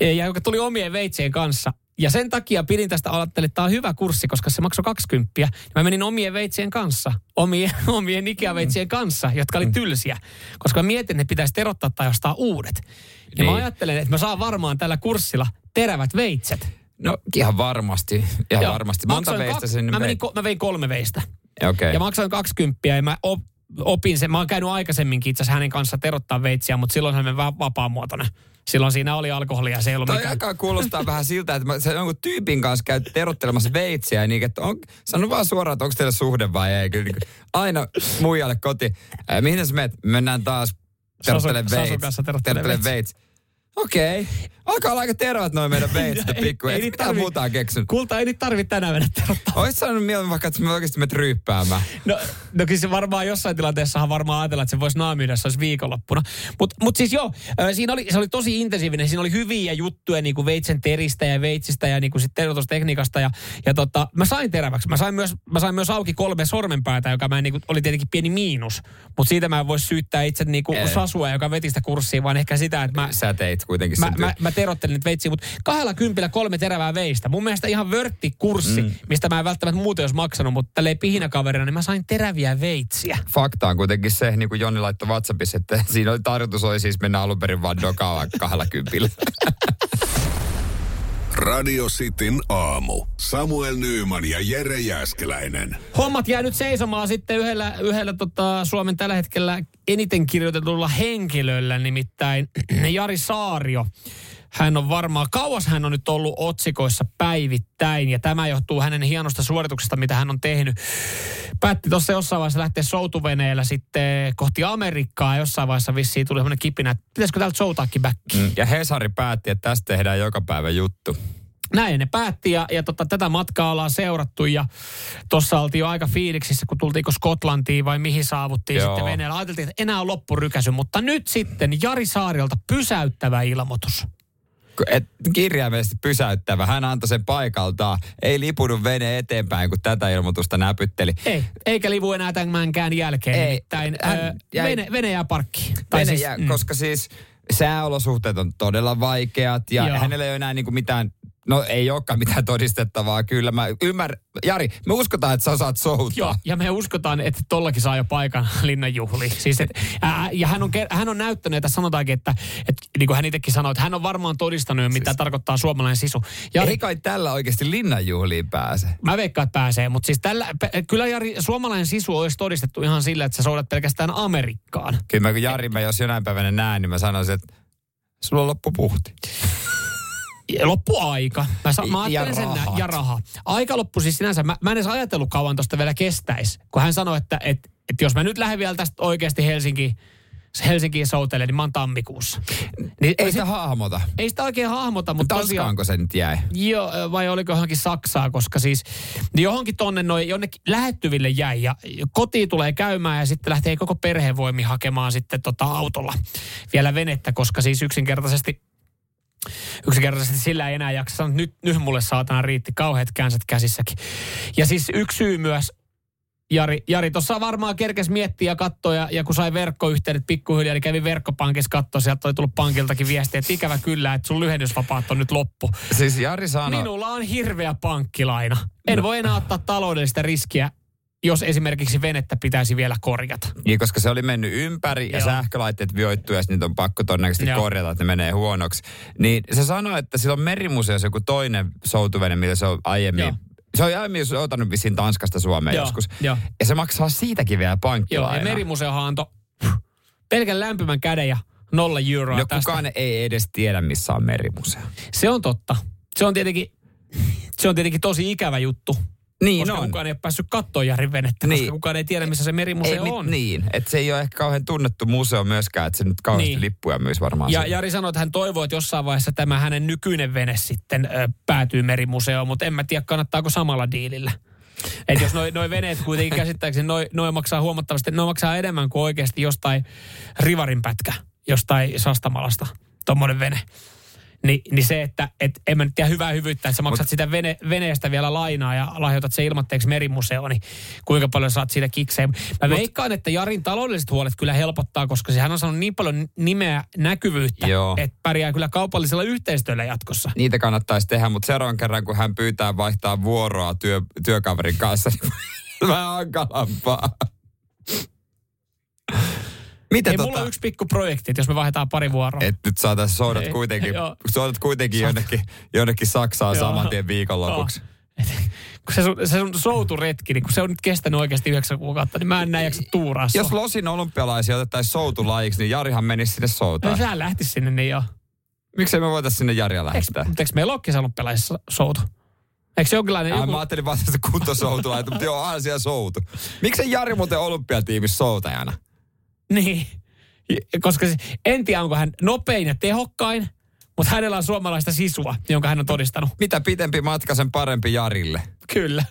Speaker 2: E, ja joka tuli omien veitsien kanssa. Ja sen takia pidin tästä, ajattelin, että tämä on hyvä kurssi, koska se maksoi 20. Ja mä menin omien veitsien kanssa, omien, omien Ikea-veitsien kanssa, jotka oli tylsiä. Koska mä mietin, että ne pitäisi terottaa tai ostaa uudet. Ja
Speaker 3: Niin.
Speaker 2: mä ajattelen, että mä saan varmaan tällä kurssilla terävät veitset.
Speaker 3: No ihan varmasti. Ihan
Speaker 2: Joo.
Speaker 3: varmasti. Monta
Speaker 2: Maksoin
Speaker 3: veistä
Speaker 2: kak-
Speaker 3: sinne
Speaker 2: mä, menin, ko- mä vein kolme veistä.
Speaker 3: Okei.
Speaker 2: Ja maksoin 20 ja mä op, opin sen. Mä oon käynyt aikaisemminkin itse asiassa hänen kanssa terottaa veitsiä, mutta silloin hän meni va- vapaamuotoinen. Silloin siinä oli alkoholia se ei ollut
Speaker 3: Toi
Speaker 2: mikään...
Speaker 3: alkaa kuulostaa vähän siltä, että mä, sä jonkun tyypin kanssa käyt terottelemassa veitsiä, niin että on, sano vaan suoraan, että onko teillä suhde vai ei. Kyllä, niin kuin aina muijalle koti. Äh, mihin sä menet? Mennään taas terottele
Speaker 2: Sasun
Speaker 3: veits.
Speaker 2: kanssa terottele
Speaker 3: Terottele veits. Okei. Alkaa olla aika terveet noin meidän veitsit
Speaker 2: Ei-
Speaker 3: pikku.
Speaker 2: ei
Speaker 3: Ei
Speaker 2: niitä
Speaker 3: mitään
Speaker 2: tarvi-
Speaker 3: muuta keksinyt.
Speaker 2: Kulta ei nyt tarvitse tänään mennä terottaa.
Speaker 3: Oisit sanonut mieluummin vaikka, että me oikeasti menet ryyppäämään.
Speaker 2: No, no kyllä se varmaan jossain tilanteessahan varmaan ajatella, että se voisi naamioida, se olisi viikonloppuna. Mutta mut siis joo, siinä oli, se oli tosi intensiivinen. Siinä oli hyviä juttuja niin kuin veitsen teristä ja veitsistä ja niin kuin sit terotustekniikasta. Ja, ja tota, mä sain teräväksi. Mä sain, myös, mä sain myös auki kolme sormenpäätä, joka mä en, niin kuin, oli tietenkin pieni miinus. Mutta siitä mä en voi syyttää itse niin kuin
Speaker 3: Ei.
Speaker 2: Sasua, joka veti sitä kurssia, vaan ehkä sitä, että mä
Speaker 3: Sä teit sait kuitenkin
Speaker 2: Mä,
Speaker 3: sen työn.
Speaker 2: mä, mä terottelin niitä veitsiä, mutta kahdella kympillä kolme terävää veistä. Mun mielestä ihan vörtti kurssi, mm. mistä mä en välttämättä muuten olisi maksanut, mutta tälleen pihinäkaverina, niin mä sain teräviä veitsiä.
Speaker 3: Fakta on kuitenkin se, niin kuin Jonni laittoi WhatsAppissa, että siinä oli tarkoitus oli siis mennä alun perin vaan dokaan kahdella kympillä.
Speaker 14: Radio Cityn aamu. Samuel Nyyman ja Jere Jäskeläinen.
Speaker 2: Hommat jää nyt seisomaan sitten yhdellä, yhdellä tota Suomen tällä hetkellä eniten kirjoitetulla henkilöllä, nimittäin Jari Saario. Hän on varmaan, kauas hän on nyt ollut otsikoissa päivittäin ja tämä johtuu hänen hienosta suorituksesta, mitä hän on tehnyt. Päätti tuossa jossain vaiheessa lähteä soutuveneellä sitten kohti Amerikkaa jossain vaiheessa vissiin tuli semmoinen kipinä, että pitäisikö täältä soutaakin back.
Speaker 3: Mm. Ja Hesari päätti, että tästä tehdään joka päivä juttu.
Speaker 2: Näin ne päätti ja, ja tota, tätä matkaa ollaan seurattu ja tuossa oltiin jo aika fiiliksissä, kun tultiinko Skotlantiin vai mihin saavuttiin
Speaker 3: Joo.
Speaker 2: sitten veneellä. Ajateltiin, että enää on loppurykäsy, mutta nyt sitten Jari Saariolta pysäyttävä ilmoitus.
Speaker 3: Et kirjaimellisesti pysäyttävä. Hän antoi sen paikaltaan. Ei lipunut vene eteenpäin, kun tätä ilmoitusta näpytteli.
Speaker 2: Ei, eikä livu enää tämänkään jälkeen.
Speaker 3: Ei,
Speaker 2: Nimittäin
Speaker 3: hän
Speaker 2: ö,
Speaker 3: jäi-
Speaker 2: vene, vene jää parkkiin.
Speaker 3: Vene
Speaker 2: siis,
Speaker 3: jää,
Speaker 2: mm.
Speaker 3: koska siis sääolosuhteet on todella vaikeat ja
Speaker 2: Joo.
Speaker 3: hänellä ei ole enää niinku mitään, no ei olekaan mitään todistettavaa kyllä. Mä ymmärrän, Jari, me uskotaan, että sä osaat soutaa.
Speaker 2: Joo, ja me uskotaan, että tollakin saa jo paikan linnanjuhliin. Siis et, ää, ja hän on, hän on näyttänyt, että sanotaankin, että, että niin kuin hän itsekin sanoi, että hän on varmaan todistanut, mitä
Speaker 3: Siis-
Speaker 2: tarkoittaa suomalainen sisu. Ja
Speaker 3: Ei kai tällä oikeasti linnanjuhliin pääse.
Speaker 2: Mä veikkaan, että pääsee, mutta siis tällä, kyllä Jari, suomalainen sisu olisi todistettu ihan sillä, että sä soudat pelkästään Amerikkaan.
Speaker 3: Kyllä mä kun Jari, mä jos jonain päivänä näen, niin mä sanoisin, että sulla on loppu puhti.
Speaker 2: Ja Loppu aika. Mä, sa- mä
Speaker 3: Ja
Speaker 2: ajattelen sen
Speaker 3: rahat.
Speaker 2: ja raha. Aika loppu siis sinänsä. Mä, mä en edes ajatellut kauan tosta vielä kestäisi. Kun hän sanoi, että, että, että jos mä nyt lähden vielä tästä oikeasti Helsinkiin, Helsinkiin soutelemaan, niin mä oon tammikuussa. Niin,
Speaker 3: Ei
Speaker 2: sit-
Speaker 3: sitä hahmota.
Speaker 2: ei sitä oikein hahmota, mutta tosiaan...
Speaker 3: Tanskaanko se nyt jäi?
Speaker 2: Joo, vai oliko johonkin Saksaa, koska siis niin johonkin tonne noin jonnekin lähettyville jäi ja kotiin tulee käymään ja sitten lähtee koko perhevoimi hakemaan sitten tota autolla vielä venettä, koska siis yksinkertaisesti yksinkertaisesti sillä ei enää jaksa että nyt, nyt mulle saatana riitti kauheat känsät käsissäkin. Ja siis yksi syy myös, Jari, Jari tuossa varmaan kerkes miettiä ja katsoa, ja, ja kun sai verkkoyhteydet pikkuhiljaa, niin kävi verkkopankissa katsoa, sieltä oli tullut pankiltakin viestiä, että ikävä kyllä, että sun lyhennysvapaat on nyt loppu.
Speaker 3: Siis Jari sanoi...
Speaker 2: Minulla on hirveä pankkilaina. En voi enää ottaa taloudellista riskiä, jos esimerkiksi venettä pitäisi vielä korjata.
Speaker 3: Niin, koska se oli mennyt ympäri ja
Speaker 2: Joo.
Speaker 3: sähkölaitteet vioittuu ja niitä on pakko todennäköisesti
Speaker 2: Joo.
Speaker 3: korjata, että ne menee huonoksi. Niin se sanoi, että sillä on merimuseossa joku toinen soutuvene, mitä se on aiemmin...
Speaker 2: Joo.
Speaker 3: Se on aiemmin soutanut vissiin Tanskasta Suomeen
Speaker 2: Joo,
Speaker 3: joskus.
Speaker 2: joo.
Speaker 3: Ja se maksaa siitäkin vielä
Speaker 2: Joo,
Speaker 3: pankkilainaa.
Speaker 2: ja merimuseohan antoi pelkän lämpimän käden ja nolla euroa
Speaker 3: No
Speaker 2: tästä.
Speaker 3: kukaan ei edes tiedä, missä on merimuseo.
Speaker 2: Se on totta. Se on tietenkin, se on tietenkin tosi ikävä juttu.
Speaker 3: Niin
Speaker 2: koska
Speaker 3: on.
Speaker 2: kukaan ei ole päässyt katsoa Jarin venettä,
Speaker 3: Niin.
Speaker 2: koska kukaan ei tiedä, missä se merimuseo
Speaker 3: Ei,
Speaker 2: on.
Speaker 3: Niin, että se ei ole ehkä kauhean tunnettu museo myöskään, että se nyt kauheasti
Speaker 2: Niin.
Speaker 3: lippuja myös varmaan.
Speaker 2: Ja
Speaker 3: sinne.
Speaker 2: Jari sanoi, että hän toivoo, että jossain vaiheessa tämä hänen nykyinen vene sitten ö, päätyy merimuseoon, mutta en mä tiedä, kannattaako samalla diilillä. Että jos noi, noi veneet kuitenkin käsittääkseni, noi, noi maksaa huomattavasti, noi maksaa enemmän kuin oikeasti jostain rivarin pätkä, jostain Sastamalasta, tommonen vene. Ni, niin se, että et, en mä nyt tiedä hyvää hyvyyttä, että sä maksat sitä vene, veneestä vielä lainaa ja lahjoitat se ilmatteeksi merimuseoon, niin kuinka paljon saat siitä kikseen. Mä veikkaan, että Jarin taloudelliset huolet kyllä helpottaa, koska sehän on saanut niin paljon nimeä näkyvyyttä,
Speaker 3: Joo.
Speaker 2: että pärjää kyllä kaupallisella yhteistyöllä jatkossa.
Speaker 3: Niitä kannattaisi tehdä, mutta seuraavan kerran, kun hän pyytää vaihtaa vuoroa työ, työkaverin kanssa, niin vähän hankalampaa. Miten
Speaker 2: Ei,
Speaker 3: tota,
Speaker 2: mulla on yksi pikku projekti, että jos me vaihdetaan pari vuoroa.
Speaker 3: et nyt saataisiin soudat
Speaker 2: Ei,
Speaker 3: kuitenkin, soudat kuitenkin jonnekin, jonnekin Saksaan saman tien viikonlopuksi.
Speaker 2: kun se sun, se sun souturetki, niin kun se on nyt kestänyt oikeasti yhdeksän kuukautta, niin mä en näe jaksa tuuraa sua.
Speaker 3: Jos Losin olympialaisia otettaisiin soutulajiksi, niin Jarihan menisi sinne
Speaker 2: No,
Speaker 3: soutaan.
Speaker 2: sehän lähti sinne, niin joo.
Speaker 3: Miksei me voitaisiin sinne Jaria lähettää?
Speaker 2: Mutta eikö meillä ole kesäolympialaisissa soutu? Eikö se jonkinlainen
Speaker 3: Ai,
Speaker 2: joku...
Speaker 3: Mä ajattelin vaan tästä kuntosoutulaita, mutta joo, aina siellä soutu. Miksei Jari muuten olympiatiimissä soutajana?
Speaker 2: Niin. Koska en tiedä, onko hän nopein ja tehokkain, mutta hänellä on suomalaista sisua, jonka hän on todistanut.
Speaker 3: Mitä pitempi matka, sen parempi Jarille.
Speaker 2: Kyllä.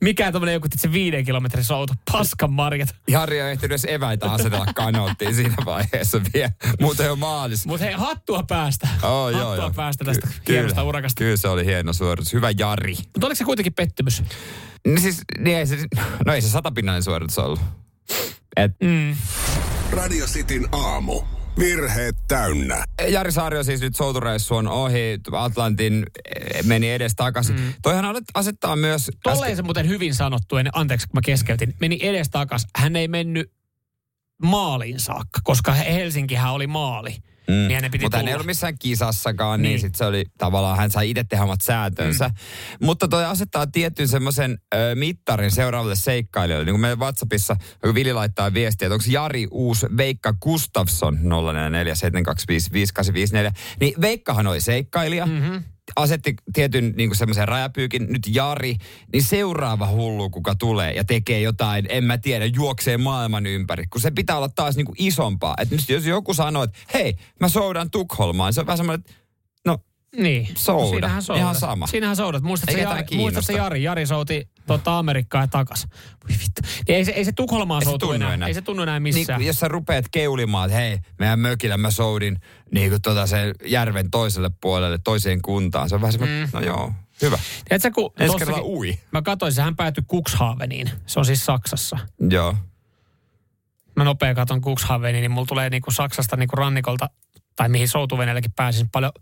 Speaker 2: Mikä tämmöinen joku se viiden kilometrin soutu. Paskan marjat.
Speaker 3: Jari on ehtinyt edes eväitä asetella kanoottiin siinä vaiheessa vielä. Muuten jo maalis.
Speaker 2: Mutta hei, hattua päästä.
Speaker 3: Oh,
Speaker 2: hattua
Speaker 3: joo, joo.
Speaker 2: päästä tästä
Speaker 3: Ky-
Speaker 2: hienosta urakasta.
Speaker 3: Kyllä se oli hieno suoritus. Hyvä Jari.
Speaker 2: Mutta oliko se kuitenkin pettymys?
Speaker 3: Niin siis, niin ei se, no ei se satapinnainen suoritus ollut. Et,
Speaker 2: Mm.
Speaker 14: Radio Cityn aamu. Virheet täynnä.
Speaker 3: Jari Saario siis nyt soutureissu on ohi, Atlantin eh, meni edes takaisin. Mm. Toihan alet- asettaa myös...
Speaker 2: Tolleen se muuten hyvin sanottu, en, anteeksi kun mä keskeytin, meni edes takas. Hän ei mennyt maaliin saakka, koska Helsinkihän oli maali.
Speaker 3: Mm.
Speaker 2: Niin hänen piti
Speaker 3: Mutta hän ei
Speaker 2: tulla.
Speaker 3: ollut missään kisassakaan, niin,
Speaker 2: Niin.
Speaker 3: sit se oli tavallaan, hän sai itse tehdä omat sääntönsä. Mm. Mutta toi asettaa tietyn semmoisen mittarin seuraavalle seikkailijoille. Niin kuin meidän WhatsAppissa, kun Vili laittaa viestiä, että onko Jari uusi Veikka Gustafsson 0447255854. Niin Veikkahan oli seikkailija. Mm-hmm asetti tietyn niin semmoisen rajapyykin, nyt Jari, niin seuraava hullu, kuka tulee ja tekee jotain, en mä tiedä, juoksee maailman ympäri, kun se pitää olla taas niin kuin isompaa. Että nyt jos joku sanoo, että hei, mä soudan Tukholmaan, se on vähän semmoinen, että no
Speaker 2: Niin.
Speaker 3: Souda.
Speaker 2: siinähän soudat.
Speaker 3: Ihan sama.
Speaker 2: Siinähän soudat. Muistatko Jari, muistatko. Jari? Jari souti tota Amerikkaa ja takas. Voi vittu. Niin ei se, ei se Tukholmaan
Speaker 3: Ei se
Speaker 2: soutu
Speaker 3: tunnu
Speaker 2: enää.
Speaker 3: enää.
Speaker 2: Ei se tunnu enää missään.
Speaker 3: Niin, jos sä rupeat keulimaan, että hei, meidän mökillä mä soudin niin kuin tota sen järven toiselle puolelle, toiseen kuntaan. Se on vähän semmoinen, mm. no joo, hyvä.
Speaker 2: Tiedätkö, kun
Speaker 3: Ensi kerralla ui.
Speaker 2: Mä katsoin, sehän päätyi Cuxhaveniin. Se on siis Saksassa.
Speaker 3: Joo.
Speaker 2: Mä nopea katon Cuxhaveniin, niin mulla tulee niinku Saksasta niinku rannikolta, tai mihin soutuveneelläkin pääsin, paljon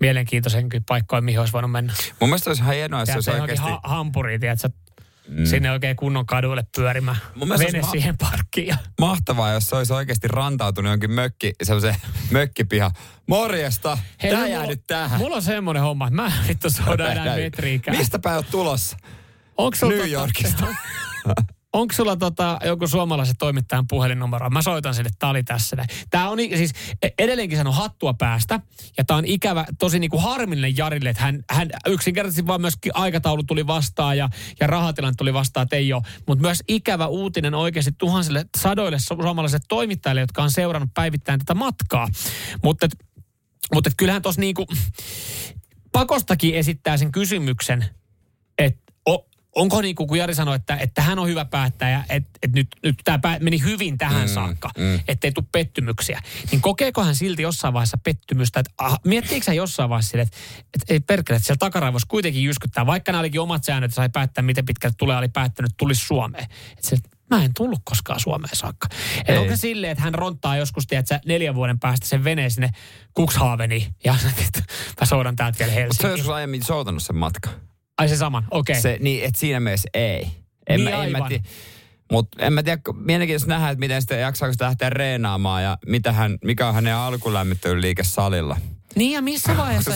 Speaker 2: mielenkiintoisenkin paikkoja, mihin olisi voinut mennä.
Speaker 3: Mun mielestä olisi ihan hienoa, jos se olisi oikeasti...
Speaker 2: ha- hampuriin, tiedätkö, mm. sinne oikein kunnon kaduille pyörimään.
Speaker 3: Mun mielestä
Speaker 2: Vene
Speaker 3: olisi ma-
Speaker 2: siihen parkkiin. Ja...
Speaker 3: mahtavaa, jos se olisi oikeasti rantautunut jonkin mökki, semmoiseen mökkipiha. Morjesta,
Speaker 2: Hei,
Speaker 3: tää
Speaker 2: no,
Speaker 3: jää
Speaker 2: mulla-
Speaker 3: nyt tähän.
Speaker 2: Mulla on semmoinen homma, että mä vittu souda enää metriikään.
Speaker 3: Mistä päin oot tulossa?
Speaker 2: Onko sulla,
Speaker 3: New Yorkista.
Speaker 2: Onko sulla tota, joku suomalaisen toimittajan puhelinnumero? Mä soitan sille, tää oli tässä. Tää on siis e- edelleenkin sanon hattua päästä. Ja tää on ikävä, tosi niinku harmillinen Jarille, että hän, hän yksinkertaisesti vaan myöskin aikataulu tuli vastaan ja, ja rahatilanne tuli vastaan, että ei ole. Mutta myös ikävä uutinen oikeasti tuhansille sadoille su- suomalaisille toimittajille, jotka on seurannut päivittäin tätä matkaa. Mutta mutta kyllähän tuossa niinku, pakostakin esittää sen kysymyksen, että onko niin kuin kun Jari sanoi, että, että hän on hyvä päättäjä, että, että nyt, nyt tämä meni hyvin tähän mm, saakka, mm. ettei tule pettymyksiä. Niin kokeeko hän silti jossain vaiheessa pettymystä, että aha, miettiikö hän jossain vaiheessa sille, että, että ei perkele, että siellä takaraivossa kuitenkin jyskyttää, vaikka nämä olikin omat säännöt, sai päättää, miten pitkälle tulee, oli päättänyt, tulisi Suomeen. Että se, mä en tullut koskaan Suomeen saakka.
Speaker 3: Ei.
Speaker 2: Että onko se silleen, että hän ronttaa joskus, tiedätkö, neljän vuoden päästä sen veneen sinne Cuxhaveniin ja mä soudan täältä vielä
Speaker 3: Mutta se on
Speaker 2: Helsinkiin.
Speaker 3: joskus aiemmin soutanut sen matka.
Speaker 2: Ai se saman, okei. Okay.
Speaker 3: Se, niin, että siinä mielessä ei. En,
Speaker 2: Niin
Speaker 3: mä, en mä
Speaker 2: aivan.
Speaker 3: tiedä. Mutta en mä tiedä, mielenkiintoista nähdä, että miten sitä jaksaako sitä lähteä reenaamaan ja mitä hän, mikä on hänen alkulämmittelyliike salilla.
Speaker 2: Niin ja missä vaiheessa,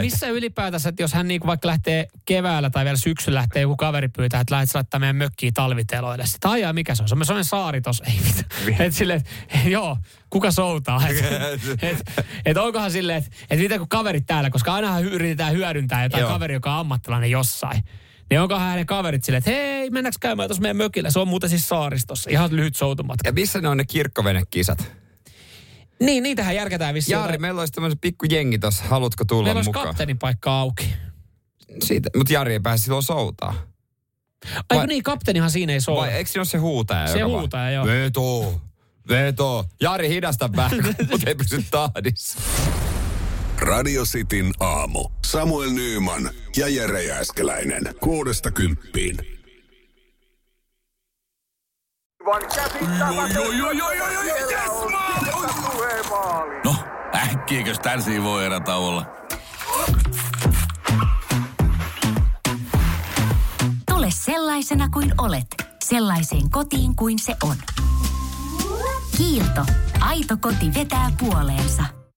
Speaker 2: missä ylipäätänsä, että jos hän niinku vaikka lähtee keväällä tai vielä syksyllä lähtee joku kaveri pyytää, että lähdet laittaa meidän mökkiin talviteloille. Sitten ajaa, mikä se on? Se on sellainen saari tossa. Ei mitään. Et silleen, et, joo, kuka soutaa? Et, et, et onkohan silleen, että et mitä kun kaverit täällä, koska ainahan yritetään hyödyntää jotain
Speaker 3: Joo.
Speaker 2: kaveri, joka on ammattilainen jossain. Niin onkohan hänen kaverit silleen, että hei, mennäänkö käymään tuossa meidän mökillä? Se on muuten siis saaristossa. Ihan lyhyt soutumatka.
Speaker 3: Ja missä ne on ne kirkkovenekisat?
Speaker 2: Niin, niitähän järkätään vissiin.
Speaker 3: Jari, meillä olisi tämmöinen pikku jengi tossa. Haluatko tulla
Speaker 2: Meillä olisi
Speaker 3: mukaan?
Speaker 2: kapteenin paikka auki.
Speaker 3: Siitä, mutta Jari ei pääse silloin soutaa.
Speaker 2: Ai
Speaker 3: Vai-
Speaker 2: kun niin, kapteenihan siinä ei souda.
Speaker 3: Vai eikö siinä ole se huutaja?
Speaker 2: Se
Speaker 3: joka vaan,
Speaker 2: huutaja, joo.
Speaker 3: Veto, veto. Jari, hidasta vähän, mutta ei pysy tahdissa.
Speaker 14: Radio Cityn aamu. Samuel Nyyman ja Jere Jääskeläinen. Kuudesta kymppiin.
Speaker 1: No, äkkiäkös tän voi erätä olla?
Speaker 11: Tule sellaisena kuin olet, sellaiseen kotiin kuin se on. Kiilto. Aito koti vetää puoleensa.